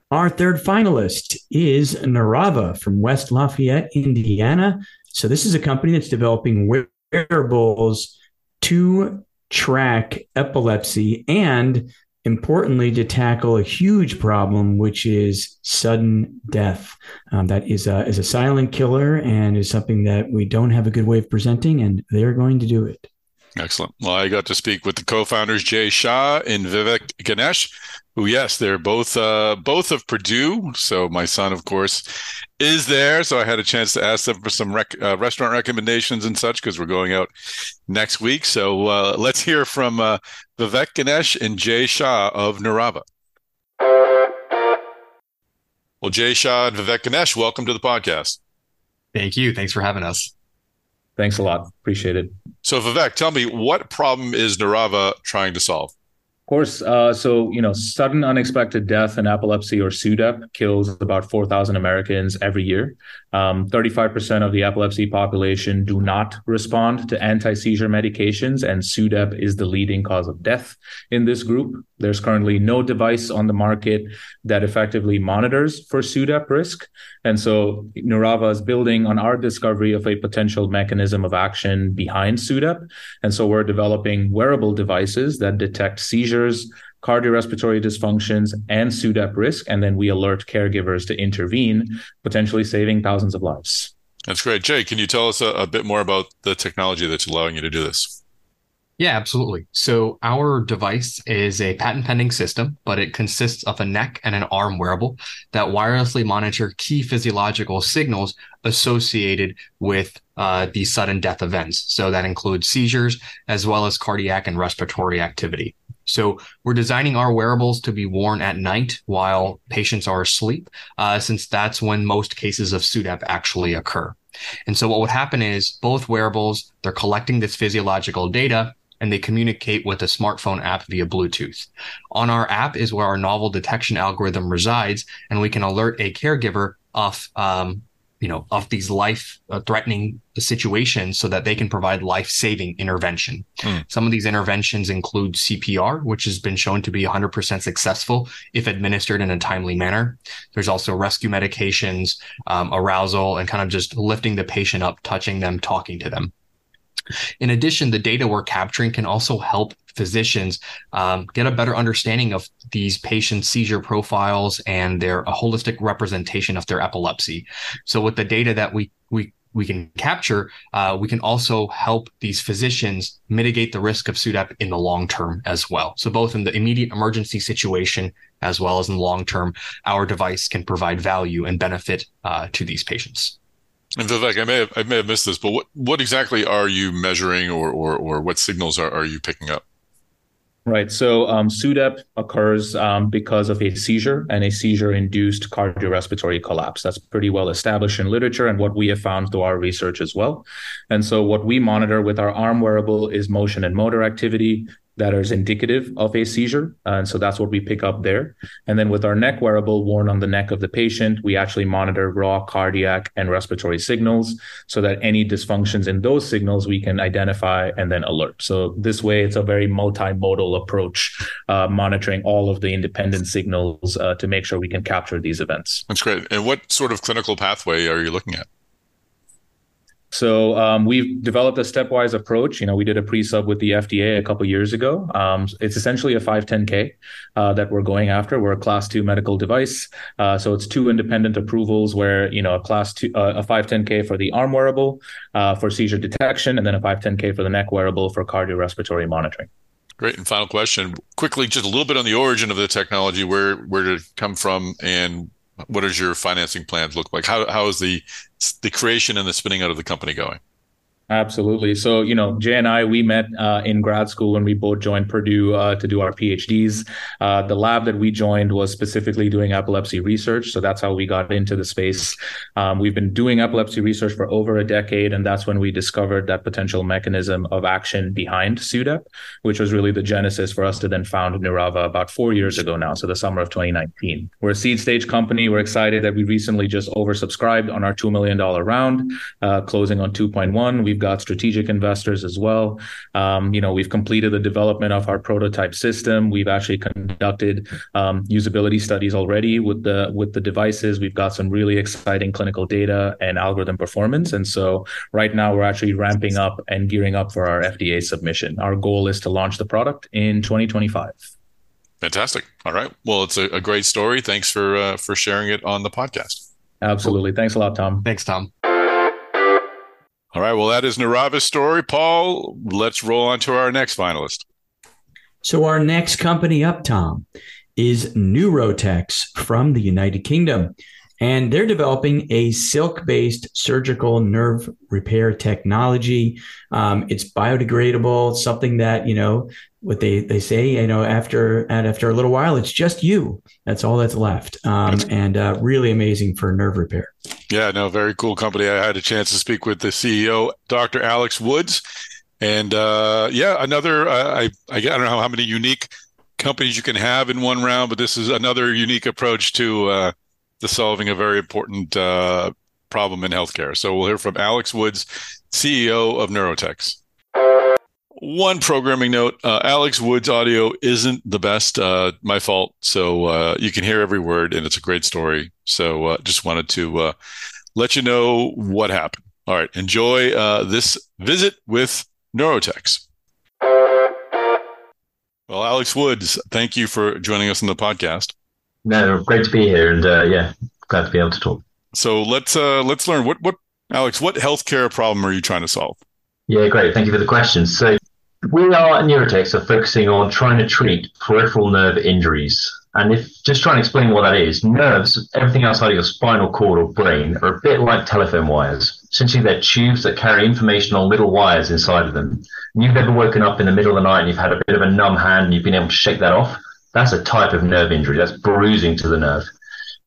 Our third finalist is Neurava from West Lafayette, Indiana. So, this is a company that's developing wearables to track epilepsy and, importantly, to tackle a huge problem, which is sudden death. Um, that is a, is a silent killer and is something that we don't have a good way of presenting, and they're going to do it. Excellent. Well, I got to speak with the co-founders Jay Shah and Vivek Ganesh, who, yes, they're both uh, both of Purdue. So my son, of course, is there. So I had a chance to ask them for some rec- uh, restaurant recommendations and such because we're going out next week. So uh, let's hear from uh, Vivek Ganesh and Jay Shah of Neurava. Well, Jay Shah and Vivek Ganesh, welcome to the podcast. Thank you. Thanks for having us. Thanks a lot. Appreciate it. So, Vivek, tell me what problem is Neurava trying to solve? Of course. Uh, so, you know, sudden unexpected death in epilepsy or SUDEP kills about 4,000 Americans every year. Um, 35% of the epilepsy population do not respond to anti seizure medications, and SUDEP is the leading cause of death in this group. There's currently no device on the market that effectively monitors for SUDEP risk. And so Neurava is building on our discovery of a potential mechanism of action behind SUDEP. And so we're developing wearable devices that detect seizures, cardiorespiratory dysfunctions, and SUDEP risk. And then we alert caregivers to intervene, potentially saving thousands of lives. That's great. Jay, can you tell us a, a bit more about the technology that's allowing you to do this? Yeah, absolutely. So our device is a patent pending system, but it consists of a neck and an arm wearable that wirelessly monitor key physiological signals associated with uh, these sudden death events. So that includes seizures as well as cardiac and respiratory activity. So we're designing our wearables to be worn at night while patients are asleep, uh, since that's when most cases of SUDEP actually occur. And so what would happen is both wearables, they're collecting this physiological data and they communicate with a smartphone app via Bluetooth. On our app is where our novel detection algorithm resides, and we can alert a caregiver of, um, you know, of these life-threatening situations so that they can provide life-saving intervention. Hmm. Some of these interventions include CPR, which has been shown to be 100% successful if administered in a timely manner. There's also rescue medications, um, arousal, and kind of just lifting the patient up, touching them, talking to them. In addition, the data we're capturing can also help physicians um, get a better understanding of these patients' seizure profiles and their holistic representation of their epilepsy. So, with the data that we we we can capture, uh, we can also help these physicians mitigate the risk of SUDEP in the long term as well. So, both in the immediate emergency situation as well as in the long term, our device can provide value and benefit uh, to these patients. And Vivek, I may have I may have missed this, but what, what exactly are you measuring, or or, or what signals are, are you picking up? Right. So um, SUDEP occurs um, because of a seizure and a seizure-induced cardiorespiratory collapse. That's pretty well established in literature and what we have found through our research as well. And so what we monitor with our arm wearable is motion and motor activity, that is indicative of a seizure. And so that's what we pick up there. And then with our neck wearable worn on the neck of the patient, we actually monitor raw cardiac and respiratory signals so that any dysfunctions in those signals we can identify and then alert. So this way, it's a very multimodal approach, uh, monitoring all of the independent signals uh, to make sure we can capture these events. That's great. And what sort of clinical pathway are you looking at? So um, we've developed a stepwise approach. You know, we did a pre-sub with the FDA a couple years ago. Um, it's essentially a 510k uh, that we're going after. We're a class two medical device, uh, so it's two independent approvals. Where you know a class two, uh, a 510k for the arm wearable uh, for seizure detection, and then a 510k for the neck wearable for cardiorespiratory monitoring. Great. And final question, quickly, just a little bit on the origin of the technology. Where where did it come from, and what does your financing plans look like? How how is the the creation and the spinning out of the company going? Absolutely. So, you know, Jay and I, we met uh, in grad school when we both joined Purdue uh, to do our PhDs. Uh, the lab that we joined was specifically doing epilepsy research. So that's how we got into the space. Um, we've been doing epilepsy research for over a decade. And that's when we discovered that potential mechanism of action behind SUDEP, which was really the genesis for us to then found Neurava about four years ago now. So the summer of 2019. We're a seed stage company. We're excited that we recently just oversubscribed on our $2 million round, uh, closing on 2.1. We've We've got strategic investors as well. Um, you know, we've completed the development of our prototype system. We've actually conducted um, usability studies already with the with the devices. We've got some really exciting clinical data and algorithm performance. And so right now we're actually ramping up and gearing up for our FDA submission. Our goal is to launch the product in 2025. Fantastic. All right. Well, it's a, a great story. Thanks for uh, for sharing it on the podcast. Absolutely. Thanks a lot, Tom. Thanks, Tom. All right. Well, that is Neurava's story. Paul, let's roll on to our next finalist. So, our next company up, Tom, is Newrotex from the United Kingdom. And they're developing a silk based surgical nerve repair technology. Um, it's biodegradable, something that, you know, what they, they say, you know, after after a little while, it's just you. That's all that's left. Um, and uh, really amazing for nerve repair. Yeah, no, very cool company. I had a chance to speak with the CEO, Dr. Alex Woods. And uh, yeah, another, uh, I, I don't know how many unique companies you can have in one round, but this is another unique approach to uh, to solving a very important uh, problem in healthcare. So we'll hear from Alex Woods, CEO of Newrotex. One programming note: uh, Alex Woods' audio isn't the best. Uh, my fault. So uh, you can hear every word, and it's a great story. So uh, just wanted to uh, let you know what happened. All right, enjoy this visit with Newrotex. Well, Alex Woods, thank you for joining us on the podcast. No, great to be here, and uh, yeah, glad to be able to talk. So let's uh, let's learn what what Alex, what healthcare problem are you trying to solve? Yeah, great. Thank you for the question. So we are at Newrotex are focusing on trying to treat peripheral nerve injuries. And if just trying to explain what that is, nerves, everything outside of your spinal cord or brain, are a bit like telephone wires. Essentially, they're tubes that carry information on little wires inside of them. And you've ever woken up in the middle of the night and you've had a bit of a numb hand and you've been able to shake that off. That's a type of nerve injury. That's bruising to the nerve.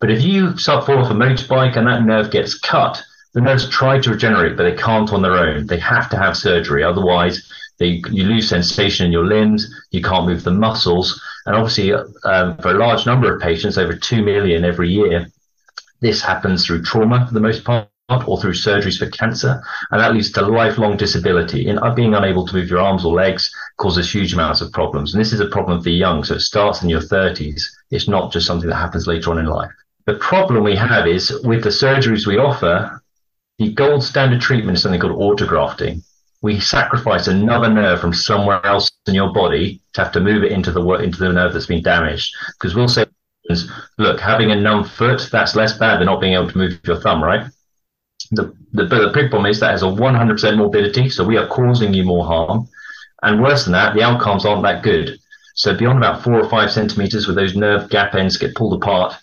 But if you fall off a motorbike and that nerve gets cut, the nerves try to regenerate, but they can't on their own. They have to have surgery. Otherwise, they, you lose sensation in your limbs. You can't move the muscles. And obviously, um, for a large number of patients, over 2 million every year, this happens through trauma for the most part or through surgeries for cancer. And that leads to lifelong disability. In being unable to move your arms or legs causes huge amounts of problems. And this is a problem for young. So it starts in your 30s. It's not just something that happens later on in life. The problem we have is with the surgeries we offer, the gold standard treatment is something called autografting. We sacrifice another nerve from somewhere else in your body to have to move it into the into the nerve that's been damaged. Because we'll say, look, having a numb foot that's less bad than not being able to move your thumb, right? The, the, the big problem is that has a 100% morbidity, so we are causing you more harm. And worse than that, the outcomes aren't that good. So beyond about four or five centimeters, where those nerve gap ends get pulled apart,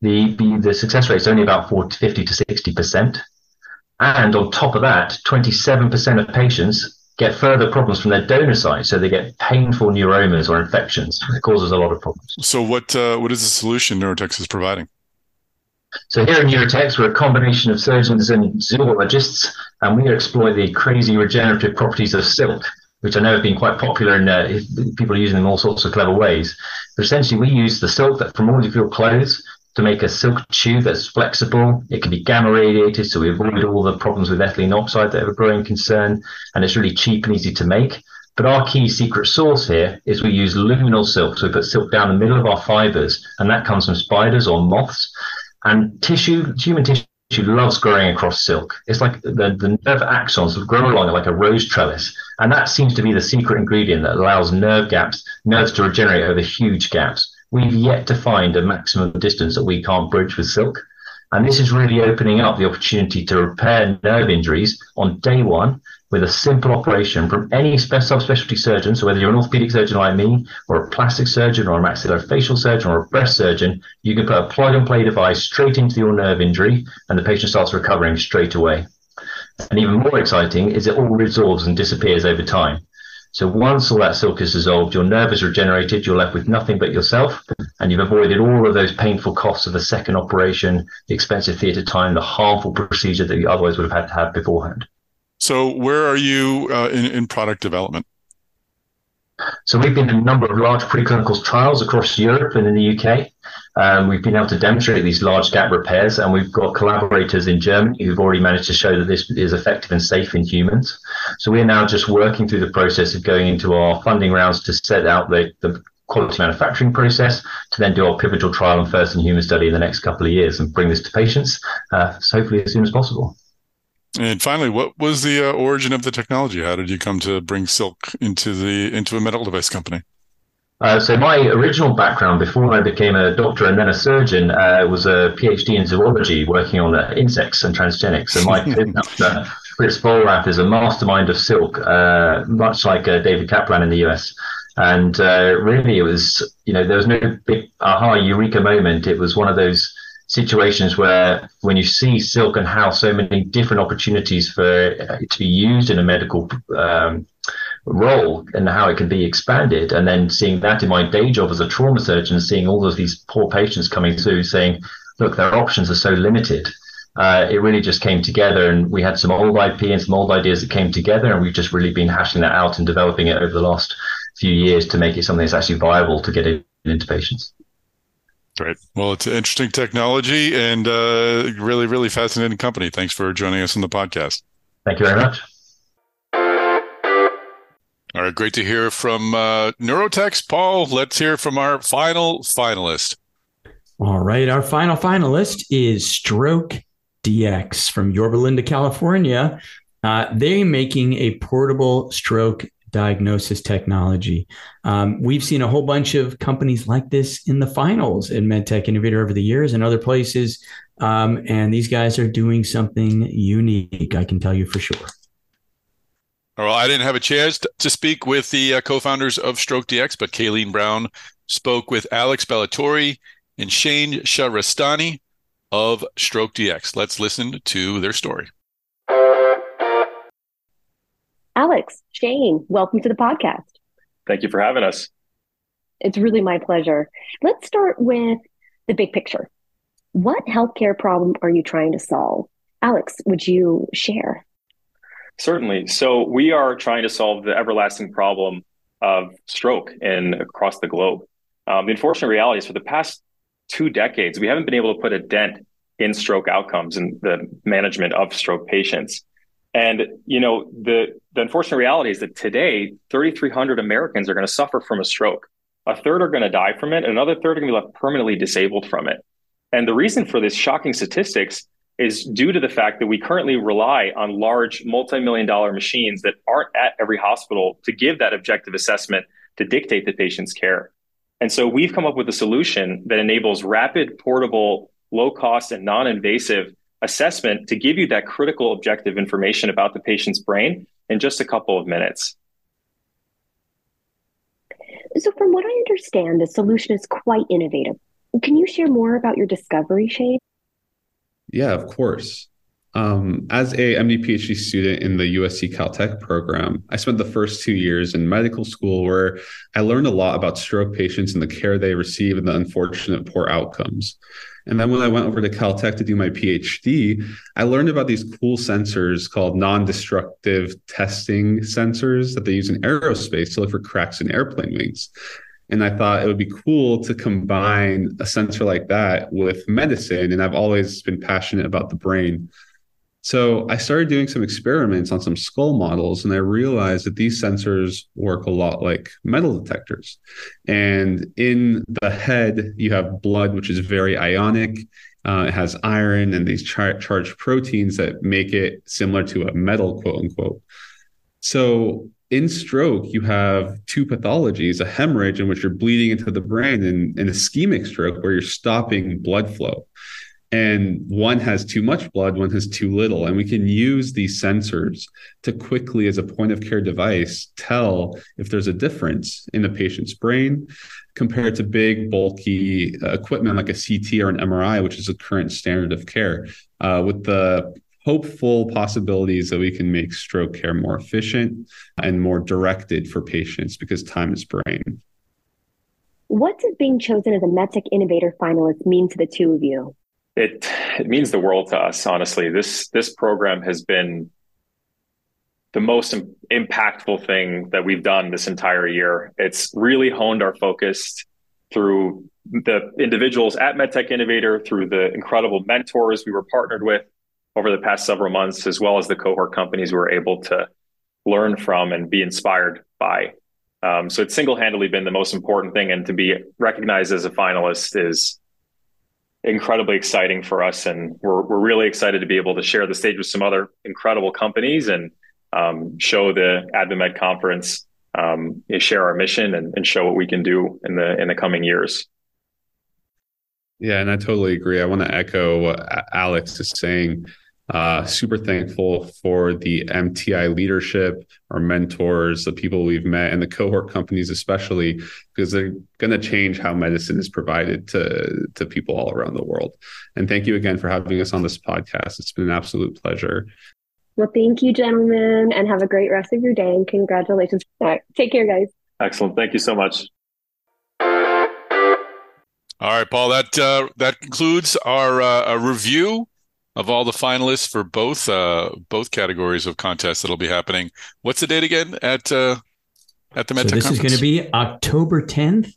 the, the, the success rate is only about 40, 50 to 60%. And on top of that, 27% of patients get further problems from their donor site. So they get painful neuromas or infections. It causes a lot of problems. So what uh, what is the solution Newrotex is providing? So here in Newrotex, we're a combination of surgeons and zoologists, and we exploit the crazy regenerative properties of silk, which I know have been quite popular and uh, people are using them in all sorts of clever ways. But essentially, we use the silk that from all of your clothes to make a silk tube that's flexible. It can be gamma radiated, so we avoid all the problems with ethylene oxide that are a growing concern, and it's really cheap and easy to make. But our key secret sauce here is we use luminal silk. So we put silk down the middle of our fibers, and that comes from spiders or moths. And tissue, human tissue loves growing across silk. It's like the, the nerve axons grow along like a rose trellis. And that seems to be the secret ingredient that allows nerve gaps, nerves to regenerate over huge gaps. We've yet to find a maximum distance that we can't bridge with silk. And this is really opening up the opportunity to repair nerve injuries on day one with a simple operation from any subspecialty surgeon. So whether you're an orthopedic surgeon like me, or a plastic surgeon, or a maxillofacial surgeon, or a breast surgeon, you can put a plug and play device straight into your nerve injury, and the patient starts recovering straight away. And even more exciting is it all resolves and disappears over time. So once all that silk is dissolved, your nerve is regenerated, you're left with nothing but yourself, and you've avoided all of those painful costs of a second operation, the expensive theatre time, the harmful procedure that you otherwise would have had to have beforehand. So, where are you uh, in, in product development? So, we've been in a number of large preclinical trials across Europe and in the UK. Um, we've been able to demonstrate these large gap repairs, and we've got collaborators in Germany who've already managed to show that this is effective and safe in humans. So, we're now just working through the process of going into our funding rounds to set out the, the quality manufacturing process to then do our pivotal trial and first in human study in the next couple of years and bring this to patients, uh, hopefully as soon as possible. And finally, what was the uh, origin of the technology? How did you come to bring silk into the into a medical device company? Uh, so my original background before I became a doctor and then a surgeon uh, was a PhD in zoology, working on uh, insects and transgenics. So my Fritz Vollrath is a mastermind of Silk, uh, much like uh, David Kaplan in the US. And uh, really, it was, you know, there was no big aha eureka moment. It was one of those situations where when you see silk and how so many different opportunities for it to be used in a medical um, role and how it can be expanded and then seeing that in my day job as a trauma surgeon seeing all of these poor patients coming through saying look their options are so limited uh, it really just came together and we had some old ip and some old ideas that came together and we've just really been hashing that out and developing it over the last few years to make it something that's actually viable to get it into patients Great. Well, it's an interesting technology and uh, really, really fascinating company. Thanks for joining us on the podcast. Thank you very much. All right, great to hear from uh, Newrotex. Paul, let's hear from our final finalist. All right, our final finalist is Stroke DX from Yorba Linda, California. Uh, they're making a portable stroke diagnosis technology. Um, we've seen a whole bunch of companies like this in the finals in MedTech Innovator over the years and other places. Um, and these guys are doing something unique, I can tell you for sure. Well, I didn't have a chance to speak with the uh, co-founders of StrokeDx, but Kayleen Brown spoke with Alex Ballatori and Shane Shahrestani of StrokeDx. Let's listen to their story. Alex, Shane, welcome to the podcast. Thank you for having us. It's really my pleasure. Let's start with the big picture. What healthcare problem are you trying to solve? Alex, would you share? Certainly. So we are trying to solve the everlasting problem of stroke in across the globe. Um, the unfortunate reality is for the past two decades, we haven't been able to put a dent in stroke outcomes and the management of stroke patients. And you know, the the unfortunate reality is that today, 3,300 Americans are going to suffer from a stroke. A third are going to die from it, and another third are going to be left permanently disabled from it. And the reason for this shocking statistics is due to the fact that we currently rely on large multi-million dollar machines that aren't at every hospital to give that objective assessment to dictate the patient's care. And so we've come up with a solution that enables rapid, portable, low cost, and non invasive assessment to give you that critical objective information about the patient's brain in just a couple of minutes. So, from what I understand, the solution is quite innovative. Can you share more about your discovery, Shane? Yeah, of course. Um, as a MD PhD student in the USC Caltech program, I spent the first two years in medical school where I learned a lot about stroke patients and the care they receive and the unfortunate poor outcomes. And then when I went over to Caltech to do my PhD, I learned about these cool sensors called non destructive testing sensors that they use in aerospace to look for cracks in airplane wings. And I thought it would be cool to combine a sensor like that with medicine. And I've always been passionate about the brain. So I started doing some experiments on some skull models, and I realized that these sensors work a lot like metal detectors. And in the head, you have blood, which is very ionic. Uh, it has iron and these char- charged proteins that make it similar to a metal, quote unquote. So in stroke, you have two pathologies a hemorrhage, in which you're bleeding into the brain, and an ischemic stroke, where you're stopping blood flow. And one has too much blood one has too little. And we can use these sensors to quickly as a point of care device tell if there's a difference in the patient's brain compared to big bulky uh, equipment like a ct or an mri which is the current standard of care. Uh, with the hopeful possibilities that we can make stroke care more efficient and more directed for patients because time is brain. What does being chosen as a medtech innovator finalist mean to the two of you? It it means the world to us honestly. This this program has been the most Im- impactful thing that we've done this entire year. It's really honed our focus through the individuals at medtech innovator through the incredible mentors we were partnered with over the past several months as well as the cohort companies we were able to learn from and be inspired by um, so it's single-handedly been the most important thing and to be recognized as a finalist is incredibly exciting for us. And we're, we're really excited to be able to share the stage with some other incredible companies and um, show the AdvaMed conference, um, share our mission and, and show what we can do in the, in the coming years. Yeah, and I totally agree. I want to echo what Alex is saying. Uh, super thankful for the MTI leadership, our mentors, the people we've met, and the cohort companies, especially because they're going to change how medicine is provided to, to people all around the world. And thank you again for having us on this podcast. It's been an absolute pleasure. Well, thank you, gentlemen, and have a great rest of your day. And congratulations. All right, take care, guys. Excellent. Thank you so much. All right, Paul. That uh, that concludes our uh, review of all the finalists for both uh, both categories of contests that'll be happening. What's the date again at uh, at the MedTech? So this conference? is going to be October 10th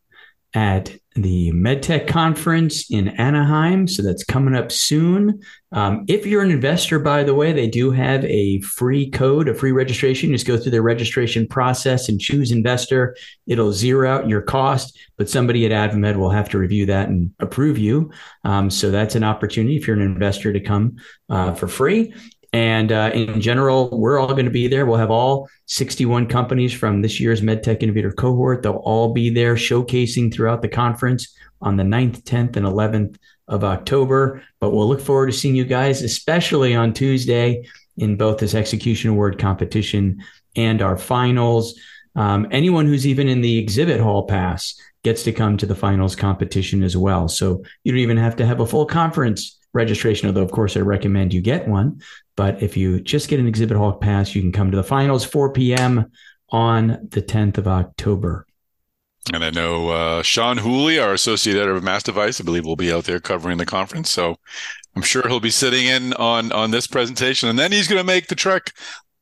at the MedTech conference in Anaheim. So that's coming up soon. Um, if you're an investor, by the way, they do have a free code, a free registration. Just go through the registration process and choose investor. It'll zero out your cost, but somebody at AdvaMed will have to review that and approve you. Um, so that's an opportunity if you're an investor to come uh, for free. And uh, in general, we're all going to be there. We'll have all 61 companies from this year's MedTech Innovator cohort. They'll all be there showcasing throughout the conference on the 9th, 10th, and 11th of October. But we'll look forward to seeing you guys, especially on Tuesday in both this execution award competition and our finals. Um, anyone who's even in the exhibit hall pass gets to come to the finals competition as well. So you don't even have to have a full conference registration, although, of course, I recommend you get one. But if you just get an exhibit hall pass, you can come to the finals 4 p.m. on the 10th of October. And I know uh, Sean Whooley, our associate editor of MassDevice, I believe will be out there covering the conference. So I'm sure he'll be sitting in on on this presentation, and then he's going to make the trek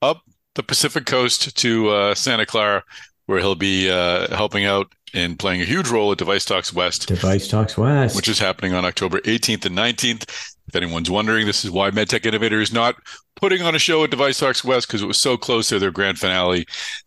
up the Pacific Coast to uh, Santa Clara, where he'll be uh, helping out and playing a huge role at DeviceTalks West. DeviceTalks West, which is happening on October 18th and 19th. If anyone's wondering, this is why MedTech Innovator is not putting on a show at DeviceTalks West because it was so close to their grand finale.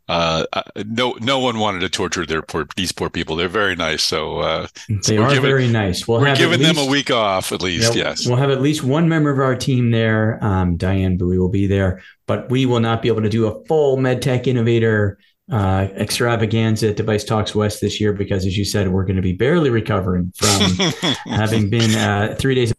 Uh, no, no one wanted to torture their poor these poor people. They're very nice, so uh, they so are giving, very nice. We'll we're giving least, them a week off at least. You know, yes, we'll have at least one member of our team there. Um, Diane Bowie will be there, but we will not be able to do a full MedTech Innovator uh, extravaganza at DeviceTalks West this year because, as you said, we're going to be barely recovering from having been uh, three days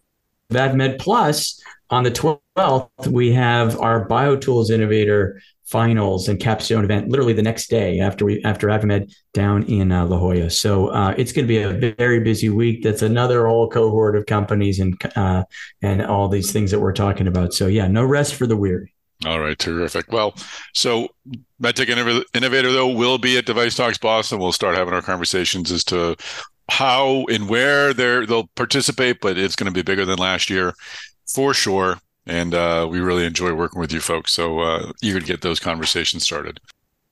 of AdvaMed. Plus, on the 12th, we have our BioTools Innovator finals and capstone event literally the next day after we after AdvaMed down in uh, La Jolla. So uh, it's going to be a very busy week. That's another whole cohort of companies and uh, and all these things that we're talking about. So yeah, no rest for the weary. All right, terrific. Well, so MedTech Innovator though will be at DeviceTalks Boston. We'll start having our conversations as to how and where they they'll participate, but it's going to be bigger than last year for sure. And uh, we really enjoy working with you folks. So uh, eager to get those conversations started.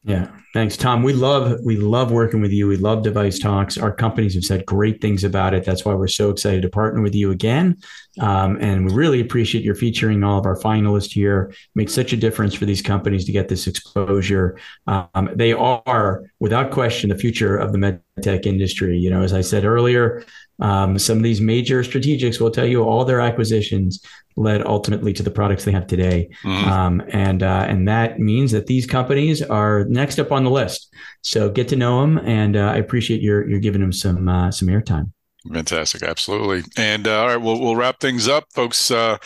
Yeah, thanks, Tom. We love we love working with you. We love DeviceTalks. Our companies have said great things about it. That's why we're so excited to partner with you again. Um, and we really appreciate your featuring all of our finalists here. Makes such a difference for these companies to get this exposure. Um, they are, without question, the future of the med tech industry. You know, as I said earlier, um, some of these major strategics will tell you all their acquisitions led ultimately to the products they have today, mm-hmm. um, and uh, and that means that these companies are next up on the list. So get to know them, and uh, I appreciate your you're giving them some uh, some airtime. Fantastic, absolutely. And uh, all right, we'll we'll wrap things up, folks. Uh,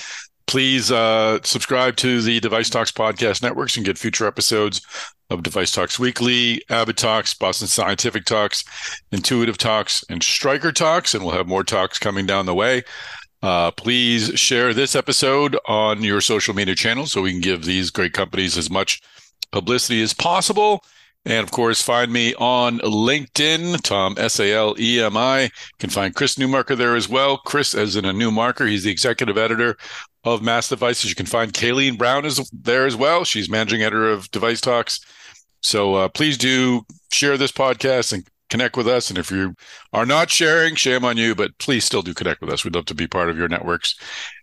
please uh, subscribe to the DeviceTalks podcast networks and get future episodes of DeviceTalks Weekly, Abbott Talks, Boston Scientific Talks, Intuitive Talks, and Stryker Talks. And we'll have more talks coming down the way. Uh, please share this episode on your social media channels so we can give these great companies as much publicity as possible. And of course, find me on LinkedIn, Tom S A L E M I. You can find Chris Newmarker there as well. Chris, as in a new marker, he's the executive editor of Mass Devices. You can find Kayleen Brown is there as well. She's managing editor of DeviceTalks. So uh, please do share this podcast and connect with us. And if you are not sharing, shame on you, but please still do connect with us. We'd love to be part of your networks.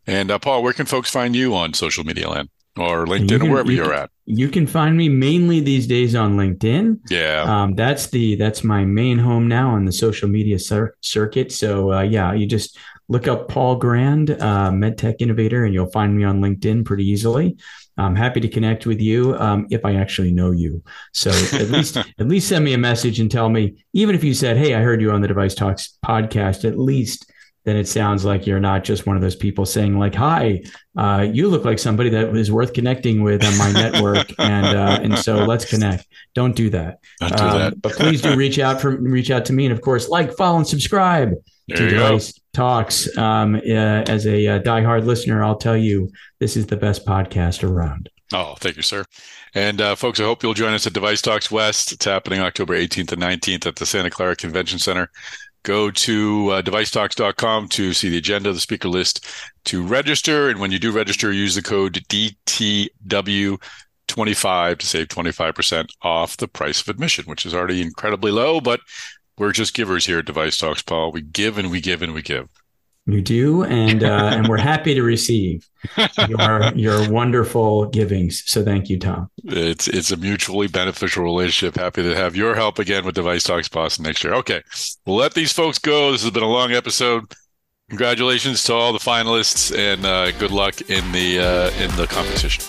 And uh, Paul, where can folks find you on social media land or LinkedIn can, or wherever you are at? You can find me mainly these days on LinkedIn. Yeah, um, that's the that's my main home now on the social media cir- circuit. So uh, yeah, you just look up Paul Grand, uh, MedTech Innovator, and you'll find me on LinkedIn pretty easily. I'm happy to connect with you um, if I actually know you. So at least at least send me a message and tell me, even if you said, "Hey, I heard you on the DeviceTalks podcast," at least then it sounds like you're not just one of those people saying like, "Hi, uh, you look like somebody that is worth connecting with on my network," and uh, and so let's connect. Don't do that. Don't do Um, that. but please do reach out from reach out to me, and of course, like, follow, and subscribe There to you go. Device Talks. Um, uh, as a uh, diehard listener, I'll tell you this is the best podcast around. Oh, thank you, sir. And uh, folks, I hope you'll join us at DeviceTalks West. It's happening October 18th and 19th at the Santa Clara Convention Center. Go to uh, devicetalks.com to see the agenda, the speaker list, to register. And when you do register, use the code DTW25 to save 25% off the price of admission, which is already incredibly low. But we're just givers here at DeviceTalks, Paul. We give and we give and we give. You do, and uh, and we're happy to receive your your wonderful givings. So thank you, Tom. It's it's a mutually beneficial relationship. Happy to have your help again with DeviceTalks Boston next year. Okay, we'll let these folks go. This has been a long episode. Congratulations to all the finalists, and uh, good luck in the uh, in the competition.